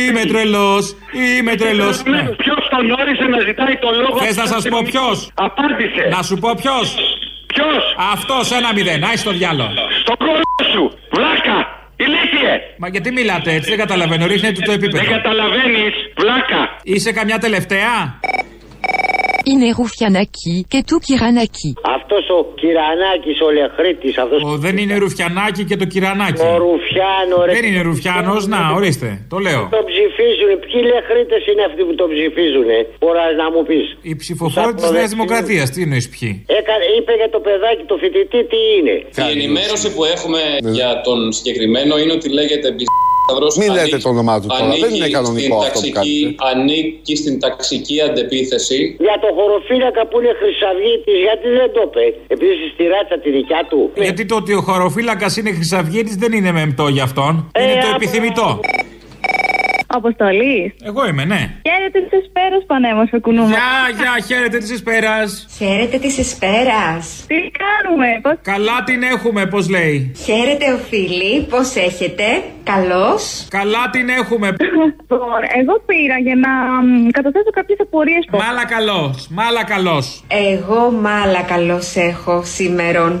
[SPEAKER 4] Είμαι τρελός. Είμαι τρελός.
[SPEAKER 19] Ποιος τον όρισε να ζητάει το λόγο.
[SPEAKER 4] Θες να σας πω ποιος;
[SPEAKER 19] Απάντησε.
[SPEAKER 4] Να σου πω ποιος;
[SPEAKER 19] Ποιος;
[SPEAKER 4] Αυτός ένα μηδέν. Άι στο διάλο.
[SPEAKER 19] Στο κόλλο σου. Βλάκα. Ηλίθιε.
[SPEAKER 4] Μα γιατί μιλάτε έτσι, δεν καταλαβαίνω. Ρίχνετε το επίπεδο.
[SPEAKER 19] Δεν καταλαβαίνεις. Βλάκα.
[SPEAKER 4] Είσαι καμιά τελευταία;
[SPEAKER 1] Είναι Ρουφιανάκη και του Κυρανάκη.
[SPEAKER 20] Αυτός ο Κυρανάκης, ο Λεχρήτη, αυτός.
[SPEAKER 4] Ο, δεν είναι Ρουφιανάκη και το Κυρανάκη.
[SPEAKER 20] Ο Ρουφιάνο, ρε.
[SPEAKER 4] Δεν είναι Ρουφιάνος, να, ορίστε, το λέω.
[SPEAKER 20] Το ψηφίζουν. Ποιοι Λεχρήτε είναι αυτοί που το ψηφίζουν, Μπορείς να μου πεις.
[SPEAKER 4] Οι ψηφοφόροι της Νέας Δημοκρατίας, τι εννοείς ποιοι;
[SPEAKER 20] Έκανε, είπε για το παιδάκι, το φοιτητή, τι είναι.
[SPEAKER 21] Η ενημέρωση που έχουμε για τον συγκεκριμένο είναι ότι λέγεται Σταυρός
[SPEAKER 12] Μην λέτε
[SPEAKER 21] ανήκει-
[SPEAKER 12] το όνομά του τώρα, δεν είναι
[SPEAKER 21] ανήκει
[SPEAKER 12] κανονικό
[SPEAKER 21] στην
[SPEAKER 12] αυτό που
[SPEAKER 21] ταξική-
[SPEAKER 12] κάνετε.
[SPEAKER 21] Ανήκει στην ταξική αντεπίθεση.
[SPEAKER 20] Για το χωροφύλακα που είναι Χρυσαυγήτη, γιατί δεν το είπε. Επειδή στη στη ράτσα τη δικιά του.
[SPEAKER 4] Γιατί το ότι ο χωροφύλακας είναι χρυσαυγήτη δεν είναι μεμπτό για αυτόν. είναι το επιθυμητό.
[SPEAKER 22] Αποστολή.
[SPEAKER 4] Εγώ είμαι, ναι.
[SPEAKER 22] Χαίρετε της Εσπέρας, πανέμορφε κουνούμα.
[SPEAKER 4] Γεια, γεια, χαίρετε της Εσπέρας.
[SPEAKER 22] Χαίρετε της Εσπέρας. Τι κάνουμε, πώς...
[SPEAKER 4] Καλά την έχουμε, πώς λέει.
[SPEAKER 22] Χαίρετε, ο φίλη, πώ έχετε. Καλώς.
[SPEAKER 4] Καλά την έχουμε.
[SPEAKER 22] Λοιπόν, εγώ πήρα για να μ, καταθέσω κάποιες απορίες.
[SPEAKER 4] Μάλα καλό, μάλα καλό.
[SPEAKER 22] Εγώ μάλα καλώς έχω σήμερον.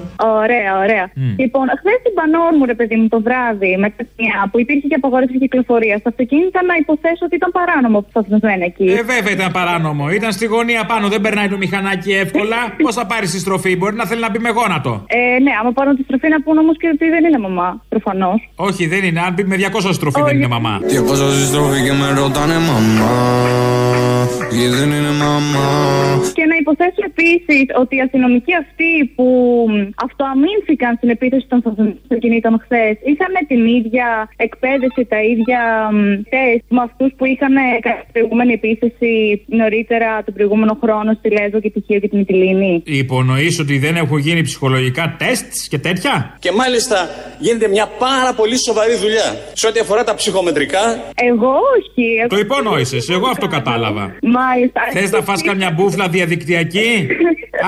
[SPEAKER 22] Ωραία, ωραία.
[SPEAKER 4] Μμ.
[SPEAKER 22] Λοιπόν, χθες στην Πανόρ μου, ρε παιδί μου, το βράδυ, με μια που υπήρχε και απαγόρευση κυκλοφορίας στα αυτοκίνητα, να υποθέσω ότι ήταν παράνομο που σταθμισμένα εκεί.
[SPEAKER 4] Ε, βέβαια ήταν παράνομο. Ήταν στη γωνία πάνω, δεν περνάει το μηχανάκι εύκολα. Πώς θα πάρεις τη στροφή, μπορεί να θέλει να μπει με γόνατο;
[SPEAKER 22] Ε, ναι, άμα πάρουν τη στροφή να πούν όμως και ότι δεν είναι μαμά, προφανώς.
[SPEAKER 4] Όχι, δεν είναι. Αν μπει με 200 στροφή δεν είναι μαμά.
[SPEAKER 23] 200 στροφή και με ρωτάνε μαμά Και δεν είναι μαμά
[SPEAKER 22] Και να υποθέσω επίσης ότι οι αστυνομικοί αυτοί που μ, αυτοαμήνθηκαν στην επίθεση των αυτοκινήτων χθες είχαν την ίδια εκπαίδευση, τα ίδια μ, τεστ με αυτούς που είχαν κατά την προηγούμενη επίθεση νωρίτερα τον προηγούμενο χρόνο στη Λέσβο και τη Χίο και την Μυτιλίνη.
[SPEAKER 4] Υπονοείς ότι δεν έχουν γίνει ψυχολογικά τεστς και τέτοια;
[SPEAKER 24] Και μάλιστα γίνεται μια πάρα πολύ σοβαρή δουλειά σε ό,τι αφορά τα ψυχομετρικά.
[SPEAKER 22] Εγώ όχι. Εγώ...
[SPEAKER 4] Το υπόνοισε, εγώ αυτό κατάλαβα.
[SPEAKER 22] Μάλιστα.
[SPEAKER 4] Θες να φας καμιά μπούφλα διαδικτυακή;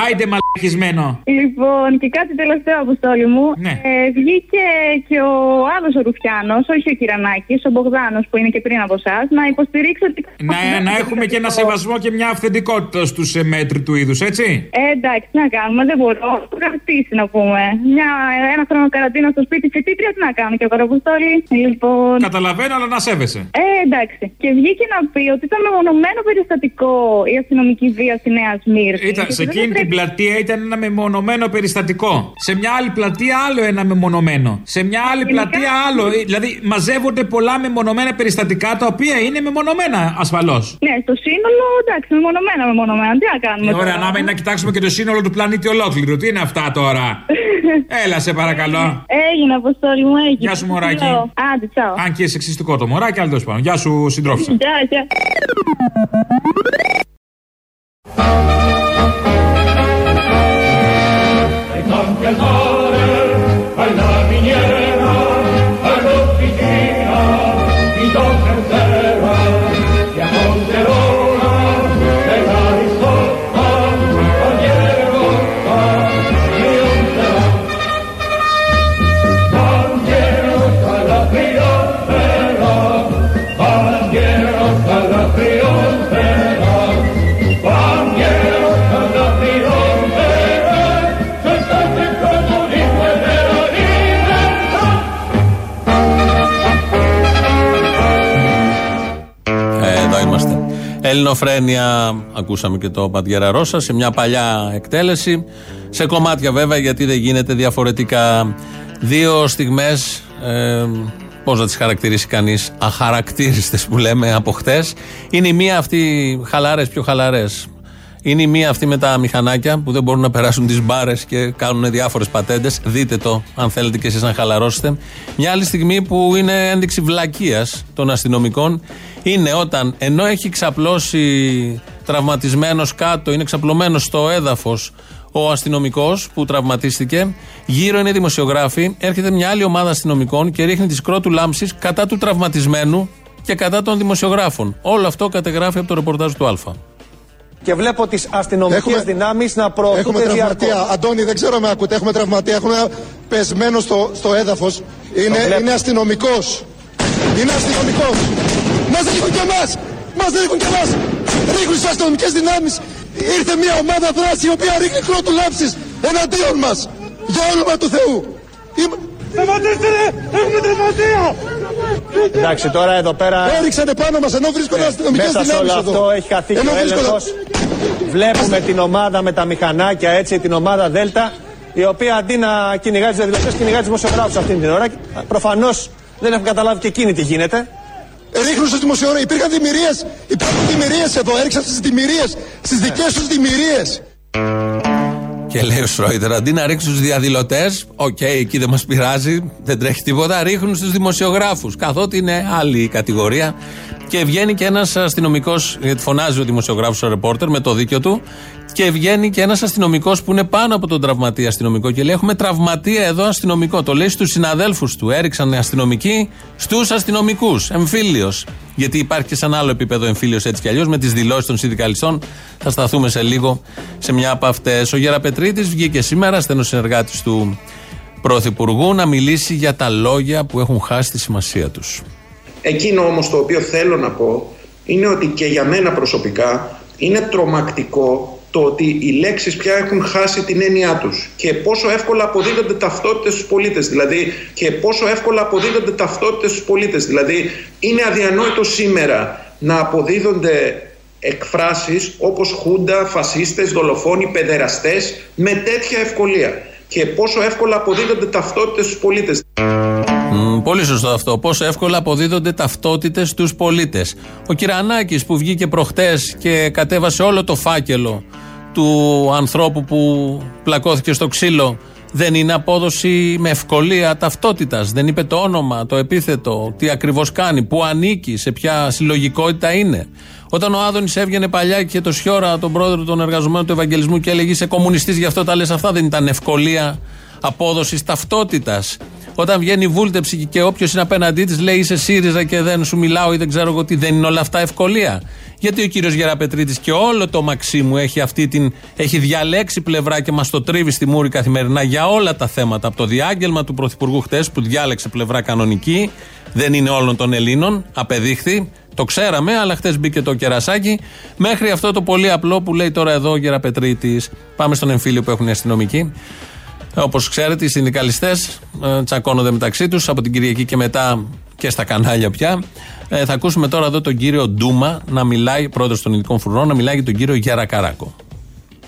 [SPEAKER 4] Άιντε μαλακισμένο.
[SPEAKER 22] Λοιπόν, και κάτι τελευταίο, Αποστόλη μου.
[SPEAKER 4] Ναι.
[SPEAKER 22] Ε, βγήκε και ο άλλος ο Ρουφιάνος, όχι ο Κυρανάκης, ο Μπογδάνος που είναι και πριν από εσάς, να υποστηρίξει ότι.
[SPEAKER 4] Να, να έχουμε και ένα σεβασμό και μια αυθεντικότητα στους ε, μέτρη του είδους, έτσι;
[SPEAKER 22] Ε, εντάξει, τι να κάνουμε, δεν μπορώ. Έχω κρατήσει να πούμε. Μια, ένα χρόνο καραντίνα στο σπίτι φοιτήτρια, τι να κάνω και εγώ, ρε Αποστόλη; Λοιπόν.
[SPEAKER 4] Καταλαβαίνω, αλλά να σέβεσαι.
[SPEAKER 22] Ε, εντάξει. Και βγήκε να πει ότι ήταν μεμονωμένο περιστατικό η αστυνομική βία στη Νέα Σμύρνη.
[SPEAKER 4] Ήταν,
[SPEAKER 22] Και
[SPEAKER 4] σε
[SPEAKER 22] δεν
[SPEAKER 4] εκείνη την
[SPEAKER 22] έπρεπε-
[SPEAKER 4] πλατεία ήταν ένα μεμονωμένο περιστατικό. Σε μια άλλη πλατεία άλλο ένα μεμονωμένο. Σε μια άλλη πλατεία άλλο. Ε, Δηλαδή μαζεύονται πολλά μεμονωμένα περιστατικά τα οποία είναι μεμονωμένα ασφαλώς.
[SPEAKER 22] Ναι, στο σύνολο, εντάξει, μεμονωμένα, μεμονωμένα. Τι να κάνουμε.
[SPEAKER 4] Ε, ωραία,
[SPEAKER 22] τώρα;
[SPEAKER 4] να, να κοιτάξουμε και το σύνολο του πλανήτη ολόκληρο. Τι είναι αυτά τώρα; Έλα, σε παρακαλώ.
[SPEAKER 22] Έγινε, Αποστόλη μου, έγινε.
[SPEAKER 4] Γεια σου, μωράκι.
[SPEAKER 22] Λέω. Άντε, τσάω.
[SPEAKER 4] Αν και σεξιστικό το μωράκι, αλλά τέλος πάντων. Γεια σου, συντρόφισσα.
[SPEAKER 22] Γεια, γεια.
[SPEAKER 2] Ελληνοφρένια, ακούσαμε και το Παντιέρα Ρώσα σε μια παλιά εκτέλεση. Σε κομμάτια βέβαια, γιατί δεν γίνεται διαφορετικά. Δύο στιγμές, ε, πώς να τις χαρακτηρίσει κανείς, αχαρακτήριστες που λέμε από χτες. Είναι η μία αυτή χαλαρέ, πιο χαλαρές. Είναι η μία αυτή με τα μηχανάκια που δεν μπορούν να περάσουν τις μπάρες και κάνουν διάφορες πατέντες. Δείτε το, αν θέλετε και εσείς να χαλαρώσετε. Μια άλλη στιγμή που είναι ένδειξη βλακείας των αστυνομικών είναι όταν ενώ έχει ξαπλώσει τραυματισμένος κάτω, είναι ξαπλωμένος στο έδαφος ο αστυνομικός που τραυματίστηκε. Γύρω είναι δημοσιογράφοι. Έρχεται μια άλλη ομάδα αστυνομικών και ρίχνει τη σκρότου λάμψης κατά του τραυματισμένου και κατά των δημοσιογράφων. Όλο αυτό κατεγράφει από το ρεπορτάζ του Α.
[SPEAKER 25] Και βλέπω τις αστυνομικές
[SPEAKER 26] Έχουμε-
[SPEAKER 25] δυνάμεις να προωθούν
[SPEAKER 26] Έχουμε τραυματία. Αντώνη, δεν ξέρω με ακούτε. Έχουμε τραυματία. Έχουμε ένα πεσμένο στο, στο έδαφος. Είναι,
[SPEAKER 25] βλέπω.
[SPEAKER 26] είναι αστυνομικός. Είναι αστυνομικός. Μας ρίχνουν και εμάς. Μας ρίχνουν και εμάς. Ρίχνουν στις αστυνομικές δυνάμεις. Ήρθε μια ομάδα δράση η οποία ρίχνει κρότου λάμψη εναντίον μας. Για όνομα του Θεού. Είμα-
[SPEAKER 1] Σταματήστε ρε! Έχουμε τραυματία!
[SPEAKER 25] Εντάξει, τώρα εδώ πέρα.
[SPEAKER 26] Έριξανε πάνω μας ενώ βρίσκονται αστυνομικές
[SPEAKER 25] Μέσα σε
[SPEAKER 26] δυνάμεις
[SPEAKER 25] όλο
[SPEAKER 26] εδώ.
[SPEAKER 25] αυτό έχει χαθεί και
[SPEAKER 26] Ενώ
[SPEAKER 25] ο
[SPEAKER 26] βρίσκονται-
[SPEAKER 25] έλεγχος. Βλέπουμε την ομάδα με τα μηχανάκια έτσι, την ομάδα Δέλτα, η οποία αντί να κυνηγάει τους διαδηλωτές, κυνηγάει τους δημοσιογράφους αυτή την ώρα. Προφανώς δεν έχουν καταλάβει και εκείνοι τι γίνεται.
[SPEAKER 26] Ρίχνουν στους δημοσιογράφους. Υπήρχαν διμοιρίες. Υπάρχουν διμοιρίες εδώ. Έριξαν στις διμοιρίες. Στις δικές τους διμοιρίες.
[SPEAKER 2] Και λέει ο Σρόιτερ, αντί να ρίξουν στους διαδηλωτές, οκ, εκεί δεν μας πειράζει, δεν τρέχει τίποτα, ρίχνουν στους δημοσιογράφους. Καθότι είναι άλλη η κατηγορία. Και βγαίνει και ένας αστυνομικός, γιατί φωνάζει ο δημοσιογράφος ο ρεπόρτερ με το δίκιο του, και βγαίνει και ένας αστυνομικός που είναι πάνω από τον τραυματία αστυνομικό και λέει: Έχουμε τραυματία εδώ αστυνομικό. Το λέει στους συναδέλφους του. Έριξαν αστυνομικοί στους αστυνομικούς. Εμφύλιος. Γιατί υπάρχει και σε ένα άλλο επίπεδο εμφύλιος έτσι κι αλλιώς με τις δηλώσεις των συνδικαλιστών. Θα σταθούμε σε λίγο σε μια από αυτές. Ο Γεραπετρίτης βγήκε σήμερα, στενοσυνεργάτη του Πρωθυπουργού, να μιλήσει για τα λόγια που έχουν χάσει τη σημασία τους.
[SPEAKER 27] Εκείνο όμως το οποίο θέλω να πω είναι ότι και για μένα προσωπικά είναι τρομακτικό το ότι οι λέξεις πια έχουν χάσει την έννοιά τους και πόσο εύκολα αποδίδονται ταυτότητες στους πολίτες δηλαδή και πόσο εύκολα αποδίδονται ταυτότητες στους πολίτες δηλαδή είναι αδιανόητο σήμερα να αποδίδονται εκφράσεις όπως χούντα, φασίστες, δολοφόνοι, παιδεραστές με τέτοια ευκολία και πόσο εύκολα αποδίδονται ταυτότητες στους πολίτες.
[SPEAKER 2] Μμ, πολύ σωστό αυτό. Πόσο εύκολα αποδίδονται ταυτότητες στους πολίτες. Ο Κυρανάκης που βγήκε προχτές και κατέβασε όλο το φάκελο του ανθρώπου που πλακώθηκε στο ξύλο. Δεν είναι απόδοση με ευκολία ταυτότητας. Δεν είπε το όνομα, το επίθετο, τι ακριβώς κάνει, πού ανήκει, σε ποια συλλογικότητα είναι. Όταν ο Άδωνης έβγαινε παλιά και το Σιώρα, τον πρόεδρο των εργαζομένων του Ευαγγελισμού, και έλεγε Είσαι κομμουνιστής, γι' αυτό τα λες αυτά, δεν ήταν ευκολία απόδοσης ταυτότητας. Όταν βγαίνει η βούλτεψη και όποιος είναι απέναντί της λέει είσαι ΣΥΡΙΖΑ και δεν σου μιλάω ή δεν ξέρω εγώ τι, δεν είναι όλα αυτά ευκολία. Γιατί ο κύριος Γεραπετρίτης και όλο το Μαξίμου έχει, αυτή την, έχει διαλέξει πλευρά και μας το τρίβει στη μούρη καθημερινά για όλα τα θέματα. Από το διάγγελμα του Πρωθυπουργού χτες που διάλεξε πλευρά κανονική, δεν είναι όλων των Ελλήνων, απεδείχθη. Το ξέραμε, αλλά χτες μπήκε το κερασάκι. Μέχρι αυτό το πολύ απλό που λέει τώρα εδώ ο Γεραπετρίτης. Πάμε στον εμφύλιο που έχουν οι αστυνομικοί. Όπως ξέρετε, οι συνδικαλιστές τσακώνονται μεταξύ τους από την Κυριακή και μετά και στα κανάλια πια. Ε, θα ακούσουμε τώρα εδώ τον κύριο Ντούμα να μιλάει, πρόεδρος των ειδικών φρουρών, να μιλάει για τον κύριο Γερακαράκο.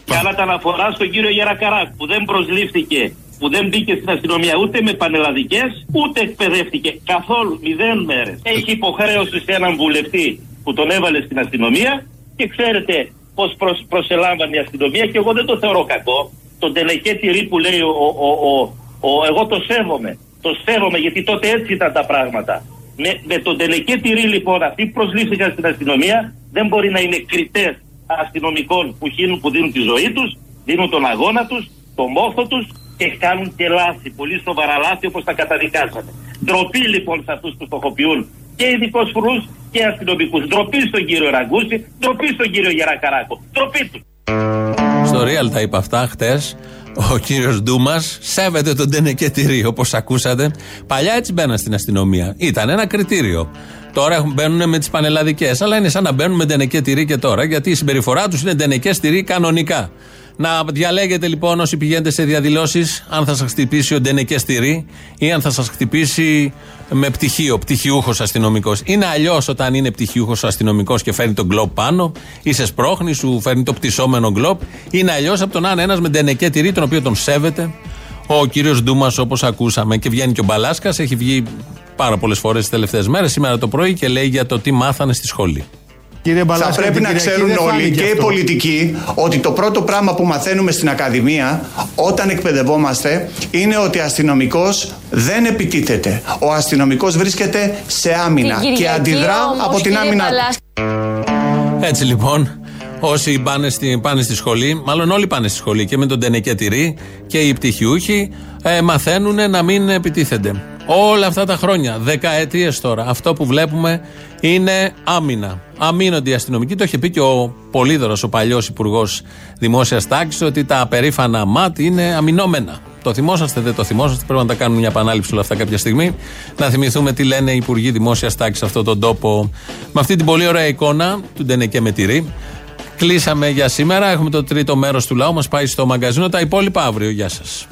[SPEAKER 28] Κάνατε αναφορά στον κύριο Γερακαράκ που δεν προσλήφθηκε, που δεν μπήκε στην αστυνομία ούτε με πανελλαδικές, ούτε εκπαιδεύτηκε καθόλου μηδέν μέρες. Έχει υποχρέωση σε έναν βουλευτή που τον έβαλε στην αστυνομία και ξέρετε πώς προσ, προσελάμβανε η αστυνομία και εγώ δεν το θεωρώ κακό. Τον τελεκέ τυρί που λέει ο, ο, ο, ο, εγώ το σέβομαι. Το σέβομαι γιατί τότε έτσι ήταν τα πράγματα. Με, με τον τελεκέ τυρί λοιπόν αυτοί που προσλήφθηκαν στην αστυνομία δεν μπορεί να είναι κριτές αστυνομικών που, χύνουν, που δίνουν τη ζωή τους, δίνουν τον αγώνα τους, το μόχθο τους και κάνουν και λάθη, πολύ σοβαρά λάθη όπως τα καταδικάσαμε. Ντροπή λοιπόν σε αυτούς που στοχοποιούν και ειδικούς φρουρούς και αστυνομικούς. Ντροπή στον κύριο Ραγκούση, ντροπή στον κύριο Γερακαράκο. Ντροπή τους.
[SPEAKER 2] Στο Real τα είπα αυτά χτες. Ο κύριος Ντούμας σέβεται τον Τενεκετηρή, όπως ακούσατε. Παλιά έτσι μπαίναν στην αστυνομία. Ήταν ένα κριτήριο. Τώρα έχουν- μπαίνουν με τις πανελλαδικές. Αλλά είναι σαν να μπαίνουν με Τενεκετηρή και τώρα, γιατί η συμπεριφορά τους είναι Τενεκέ τυρί κανονικά. Να διαλέγετε λοιπόν όσοι πηγαίνετε σε διαδηλώσεις αν θα σας χτυπήσει ο Ντενεκέ στηρί ή αν θα σας χτυπήσει με πτυχίο, πτυχιούχος αστυνομικός. Είναι αλλιώς όταν είναι πτυχιούχος αστυνομικός και φέρνει τον γκλοπ πάνω ή σε σπρώχνει, σου φέρνει το πτυσσόμενο γκλοπ. Είναι αλλιώς από τον να είναι ένας με Ντενεκέ τυρί, τον οποίο τον σέβεται ο κύριος Ντούμας όπως ακούσαμε. Και βγαίνει και ο Μπαλάσκας, έχει βγει πάρα πολλές φορές τις τελευταίες μέρες, σήμερα το πρωί και λέει για το τι μάθανε στη σχολή.
[SPEAKER 5] Κύριε
[SPEAKER 27] Θα
[SPEAKER 5] Μπαλάσκα,
[SPEAKER 27] πρέπει
[SPEAKER 5] την
[SPEAKER 27] να
[SPEAKER 5] Κυριακή
[SPEAKER 27] ξέρουν
[SPEAKER 5] δεν
[SPEAKER 27] όλοι
[SPEAKER 5] φάνηκε
[SPEAKER 27] και οι
[SPEAKER 5] αυτό.
[SPEAKER 27] πολιτικοί ότι το πρώτο πράγμα που μαθαίνουμε στην Ακαδημία όταν εκπαιδευόμαστε είναι ότι ο αστυνομικός δεν επιτίθεται. Ο αστυνομικός βρίσκεται σε άμυνα
[SPEAKER 29] Την
[SPEAKER 27] και
[SPEAKER 29] Κυριακή
[SPEAKER 27] αντιδρά
[SPEAKER 29] όμως,
[SPEAKER 27] από την
[SPEAKER 29] κύριε
[SPEAKER 27] άμυνα του.
[SPEAKER 29] Παλάσκα,
[SPEAKER 2] Έτσι λοιπόν, όσοι πάνε στη, πάνε στη σχολή, μάλλον όλοι πάνε στη σχολή και με τον Τενεκέ τυρί και οι πτυχιούχοι ε, μαθαίνουν να μην επιτίθενται. Όλα αυτά τα χρόνια, δεκαετίε τώρα, αυτό που βλέπουμε είναι άμυνα. Αμήνονται οι αστυνομικοί. Το είχε πει και ο Πολύδωρος, ο παλιός υπουργός δημόσιας τάξης, ότι τα περήφανα ΜΑΤ είναι αμυνόμενα. Το θυμόσαστε, δεν το θυμόσαστε. Πρέπει να τα κάνουμε μια επανάληψη όλα αυτά κάποια στιγμή. Να θυμηθούμε τι λένε οι υπουργοί δημόσιας τάξης σε αυτόν τον τόπο. Με αυτή την πολύ ωραία εικόνα του Ντενεκέ με τυρί. Κλείσαμε για σήμερα. Έχουμε το τρίτο μέρος του λαού. Μας πάει στο μαγκαζίνο. Τα υπόλοιπα αύριο. Γεια σας.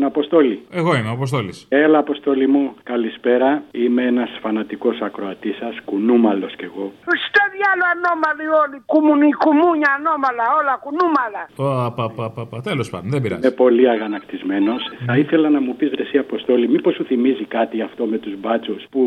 [SPEAKER 30] Τον Αποστόλη.
[SPEAKER 4] Εγώ είμαι ο Αποστόλης.
[SPEAKER 30] Έλα, Αποστόλη μου, καλησπέρα. Είμαι ένας φανατικός ακροατής σας, κουνούμαλος κι εγώ.
[SPEAKER 31] Στο διάλο ανώμαλοι όλοι. Κουμουνι, κουμούνια ανώμαλα, όλα κουνούμαλα.
[SPEAKER 4] Τέλος πάντων, δεν πειράζει.
[SPEAKER 30] Είμαι πολύ αγανακτισμένος. Θα ήθελα να μου πεις ρε εσύ Αποστόλη, μήπως σου θυμίζει κάτι αυτό με τους μπάτσους που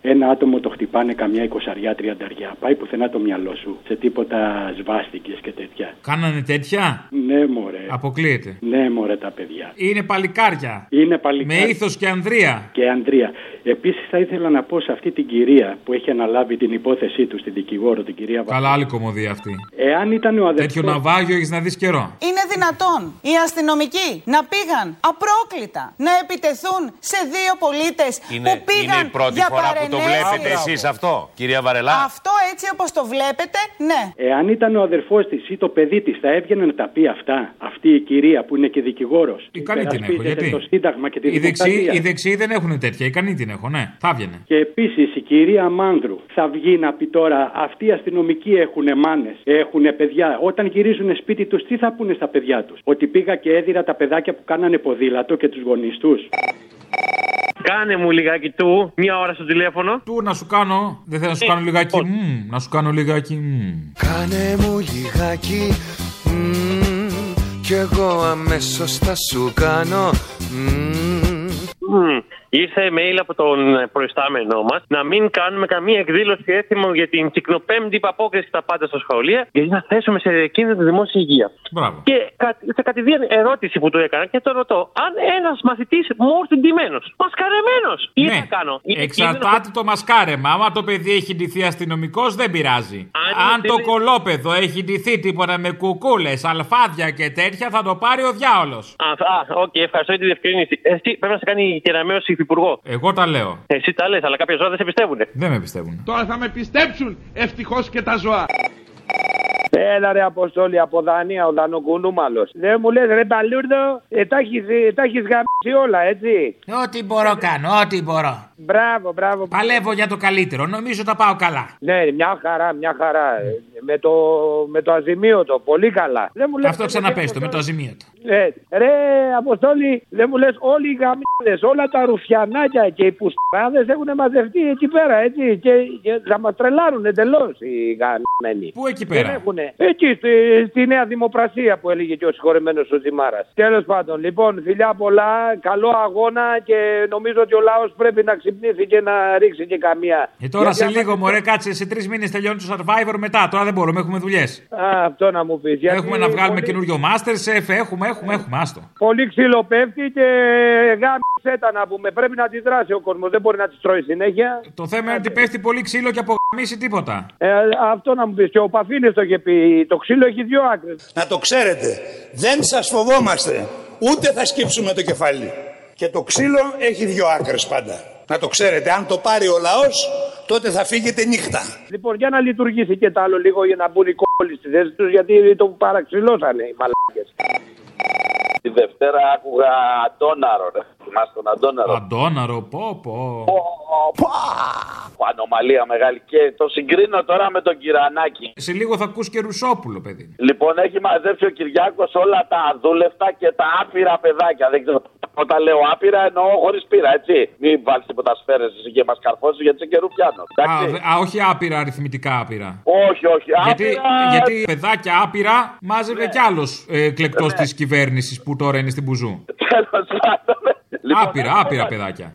[SPEAKER 30] ένα άτομο το χτυπάνε καμιά εικοσαριά, τριανταριά. Πάει πουθενά το μυαλό σου σε τίποτα σβάστηκες και τέτοια.
[SPEAKER 4] Κάνανε τέτοια;
[SPEAKER 30] Ναι, μωρέ.
[SPEAKER 4] Αποκλείεται.
[SPEAKER 30] Ναι, μωρέ τα παιδιά.
[SPEAKER 4] Είναι παλικάρια.
[SPEAKER 30] Είναι παλικάρια.
[SPEAKER 4] Με ήθος και ανδρεία.
[SPEAKER 30] Και Ανδρία. Επίσης θα ήθελα να πω σε αυτή την κυρία που έχει αναλάβει την υπόθεσή του, στην δικηγόρο, την κυρία
[SPEAKER 4] Καλά, άλλη κομμωδία αυτή.
[SPEAKER 30] Εάν ήταν ο αδερφός...
[SPEAKER 4] Τέτοιο ναυάγιο έχεις να δεις καιρό.
[SPEAKER 32] Είναι δυνατόν οι αστυνομικοί να πήγαν απρόκλητα να επιτεθούν σε δύο πολίτες
[SPEAKER 33] Είναι,
[SPEAKER 32] που πήγαν
[SPEAKER 33] είναι η πρώτη
[SPEAKER 32] για
[SPEAKER 33] φορά που το
[SPEAKER 32] παρενέργειες.
[SPEAKER 33] βλέπετε εσείς αυτό, κυρία Βαρελά.
[SPEAKER 32] Αυτό έτσι όπως το βλέπετε, ναι.
[SPEAKER 30] Εάν ήταν ο αδερφός της ή το παιδί της, θα έβγαινε να τα πει αυτά. Αυτή η κυρία που είναι και δικηγόρος;
[SPEAKER 4] Ικανή την έχω, γιατί;
[SPEAKER 30] το Σύνταγμα και τη
[SPEAKER 4] Οι δεξιοί,
[SPEAKER 30] δημοκρατία.
[SPEAKER 4] οι δεξιοί δεν έχουν τέτοια. Ικανή την έχω, ναι. Θα έβγαινε.
[SPEAKER 30] Και επίσης η κυρία Μάνδρου θα βγει να πει τώρα: Αυτοί οι αστυνομικοί έχουν μάνες, έχουν παιδιά. Όταν γυρίζουν σπίτι τους, τι θα πούνε στα παιδιά τους; Ότι πήγα και έδιρα τα παιδάκια που κάνανε ποδήλατο και τους γονείς τους.
[SPEAKER 34] Κάνε μου λιγάκι του, μία ώρα στο τηλέφωνο.
[SPEAKER 4] Του να σου κάνω. Δεν θέλω να σου κάνω λιγάκι. μμμ, να σου κάνω λιγάκι. μμμ.
[SPEAKER 35] Κάνε μου λιγάκι μμμ, Κι εγώ αμέσως θα σου κάνω μμμ.
[SPEAKER 34] Μμμ. Ήρθε mail από τον προϊστάμενό μας να μην κάνουμε καμία εκδήλωση έθιμο για την κυκλοπέμπτη υπαπόκριση στα πάντα στα σχολεία, γιατί θα θέσουμε σε κίνδυνο τη δημόσια υγεία.
[SPEAKER 4] Μπράβο.
[SPEAKER 34] Και κα, σε κατηδίαν ερώτηση που του έκανα και το ρωτώ, αν ένας μαθητής μου έρθει ντυμένο, μασκαρεμένος, τι
[SPEAKER 4] Ναι.
[SPEAKER 34] θα κάνω; Είναι
[SPEAKER 4] Εξαρτάται το μασκάρεμα. Άμα το παιδί έχει ντυθεί αστυνομικός, δεν πειράζει.
[SPEAKER 34] Αν
[SPEAKER 4] Αν
[SPEAKER 34] είναι
[SPEAKER 4] το
[SPEAKER 34] τελε-
[SPEAKER 4] κολόπεδο έχει ντυθεί τίποτα με κουκούλες, αλφάδια και τέτοια, θα το πάρει ο διάολος.
[SPEAKER 34] Α, α, οκ, ευχαριστώ για τη διευκρίνηση. Εσύ πρέπει να σε κάνει Κεραμέως υφυπουργό.
[SPEAKER 4] Εγώ τα λέω.
[SPEAKER 34] Εσύ τα λες, αλλά κάποια ζώα δεν σε πιστεύουν.
[SPEAKER 4] Δεν με πιστεύουν.
[SPEAKER 36] Τώρα θα με πιστέψουν ευτυχώς και τα ζώα.
[SPEAKER 9] Έλα ρε Αποστόλη από Δανία, ο Δανοκουνούμαλος. Δεν μου λες ρε Παλούρδο, ε, τα έχεις, ε, τα έχεις γαμήσει όλα έτσι.
[SPEAKER 4] Ό,τι μπορώ κάνω, ό,τι μπορώ.
[SPEAKER 9] Μπράβο, μπράβο.
[SPEAKER 4] Παλεύω για το καλύτερο, νομίζω τα πάω καλά.
[SPEAKER 9] Ναι, μια χαρά, μια χαρά. Ε, Με το, με το αζημίωτο, πολύ καλά. Δεν μου λες,
[SPEAKER 4] Αυτό ξαναπες το με το αζημίωτο.
[SPEAKER 9] Ναι. Ρε Αποστόλη, δεν μου λες όλοι οι γαμίδες, όλα τα ρουφιανάκια και οι πουστράδες έχουν μαζευτεί εκεί πέρα, έτσι. Και, και θα μας τρελάρουν εντελώς οι γαμμένοι.
[SPEAKER 4] Πού εκεί πέρα;
[SPEAKER 9] Δεν έχουνε. Εκεί στη, στη Νέα Δημοπρασία που έλεγε και ο συγχωρεμένος ο Τζιμάρας. Τέλος πάντων, λοιπόν, φιλιά πολλά, καλό αγώνα και νομίζω ότι ο λαός πρέπει να ξυπνήσει και να ρίξει και καμία.
[SPEAKER 4] Και τώρα
[SPEAKER 9] Γιατί
[SPEAKER 4] σε
[SPEAKER 9] άμα-
[SPEAKER 4] λίγο, μωρέ, κάτσε σε τρεις μήνες τελειώνει το survivor μετά. Τώρα δεν μπορούμε, έχουμε δουλειές.
[SPEAKER 9] Α, αυτό να μου πεις. γιατί
[SPEAKER 4] Έχουμε να βγάλουμε
[SPEAKER 9] πολύ-
[SPEAKER 4] καινούριο Masterchef, έχουμε, έχουμε, έχουμε, άστο.
[SPEAKER 9] Πολύ ξύλο πέφτει και γάμισε τα να πούμε. Πρέπει να αντιδράσει ο κόσμος. Δεν μπορεί να τη τρώει συνέχεια.
[SPEAKER 4] Το θέμα είναι ότι πέφτει πολύ ξύλο και απογαμίσει τίποτα.
[SPEAKER 9] Ε, αυτό να μου πεις. Και ο Παφίλη το είχε πει. Το ξύλο έχει δύο άκρες.
[SPEAKER 12] Να το ξέρετε, δεν σας φοβόμαστε, ούτε θα σκύψουμε το κεφάλι. Και το ξύλο έχει δύο άκρες πάντα. Να το ξέρετε, αν το πάρει ο λαός, τότε θα φύγετε νύχτα.
[SPEAKER 9] Λοιπόν, για να λειτουργήσει και το άλλο λίγο για να μπουν οι κόλλοι στη θέση τους, γιατί το παραξηλώσανε οι μαλάκες.
[SPEAKER 37] Τη Δευτέρα άκουγα Αντόναρο. Ρε. Θυμάστε τον Αντόναρο.
[SPEAKER 4] Αντόναρο, πω πω.
[SPEAKER 37] Ανομαλία μεγάλη. Και το συγκρίνω τώρα με τον Κυρανάκη.
[SPEAKER 4] Σε λίγο θα ακούς και Ρουσόπουλο, παιδί.
[SPEAKER 37] Λοιπόν, έχει μαζέψει ο Κυριάκος όλα τα αδούλευτα και τα άπειρα παιδάκια. Δεν ξέρω. Όταν λέω άπειρα εννοώ χωρίς πείρα, έτσι. Μην βάλεις τίποτα σφαίρες και μας καρφώσεις γιατί σε καιρού πιάνω.
[SPEAKER 4] Α, δε- α, όχι άπειρα, αριθμητικά άπειρα.
[SPEAKER 37] Όχι, όχι.
[SPEAKER 4] Γιατί,
[SPEAKER 37] άπειρα...
[SPEAKER 4] γιατί παιδάκια άπειρα μάζευε κι άλλος ε, εκλεκτό της κυβέρνησης που τώρα είναι στην Μπουζού.
[SPEAKER 37] Τέλος πάντων.
[SPEAKER 4] Άπειρα, άπειρα παιδάκια.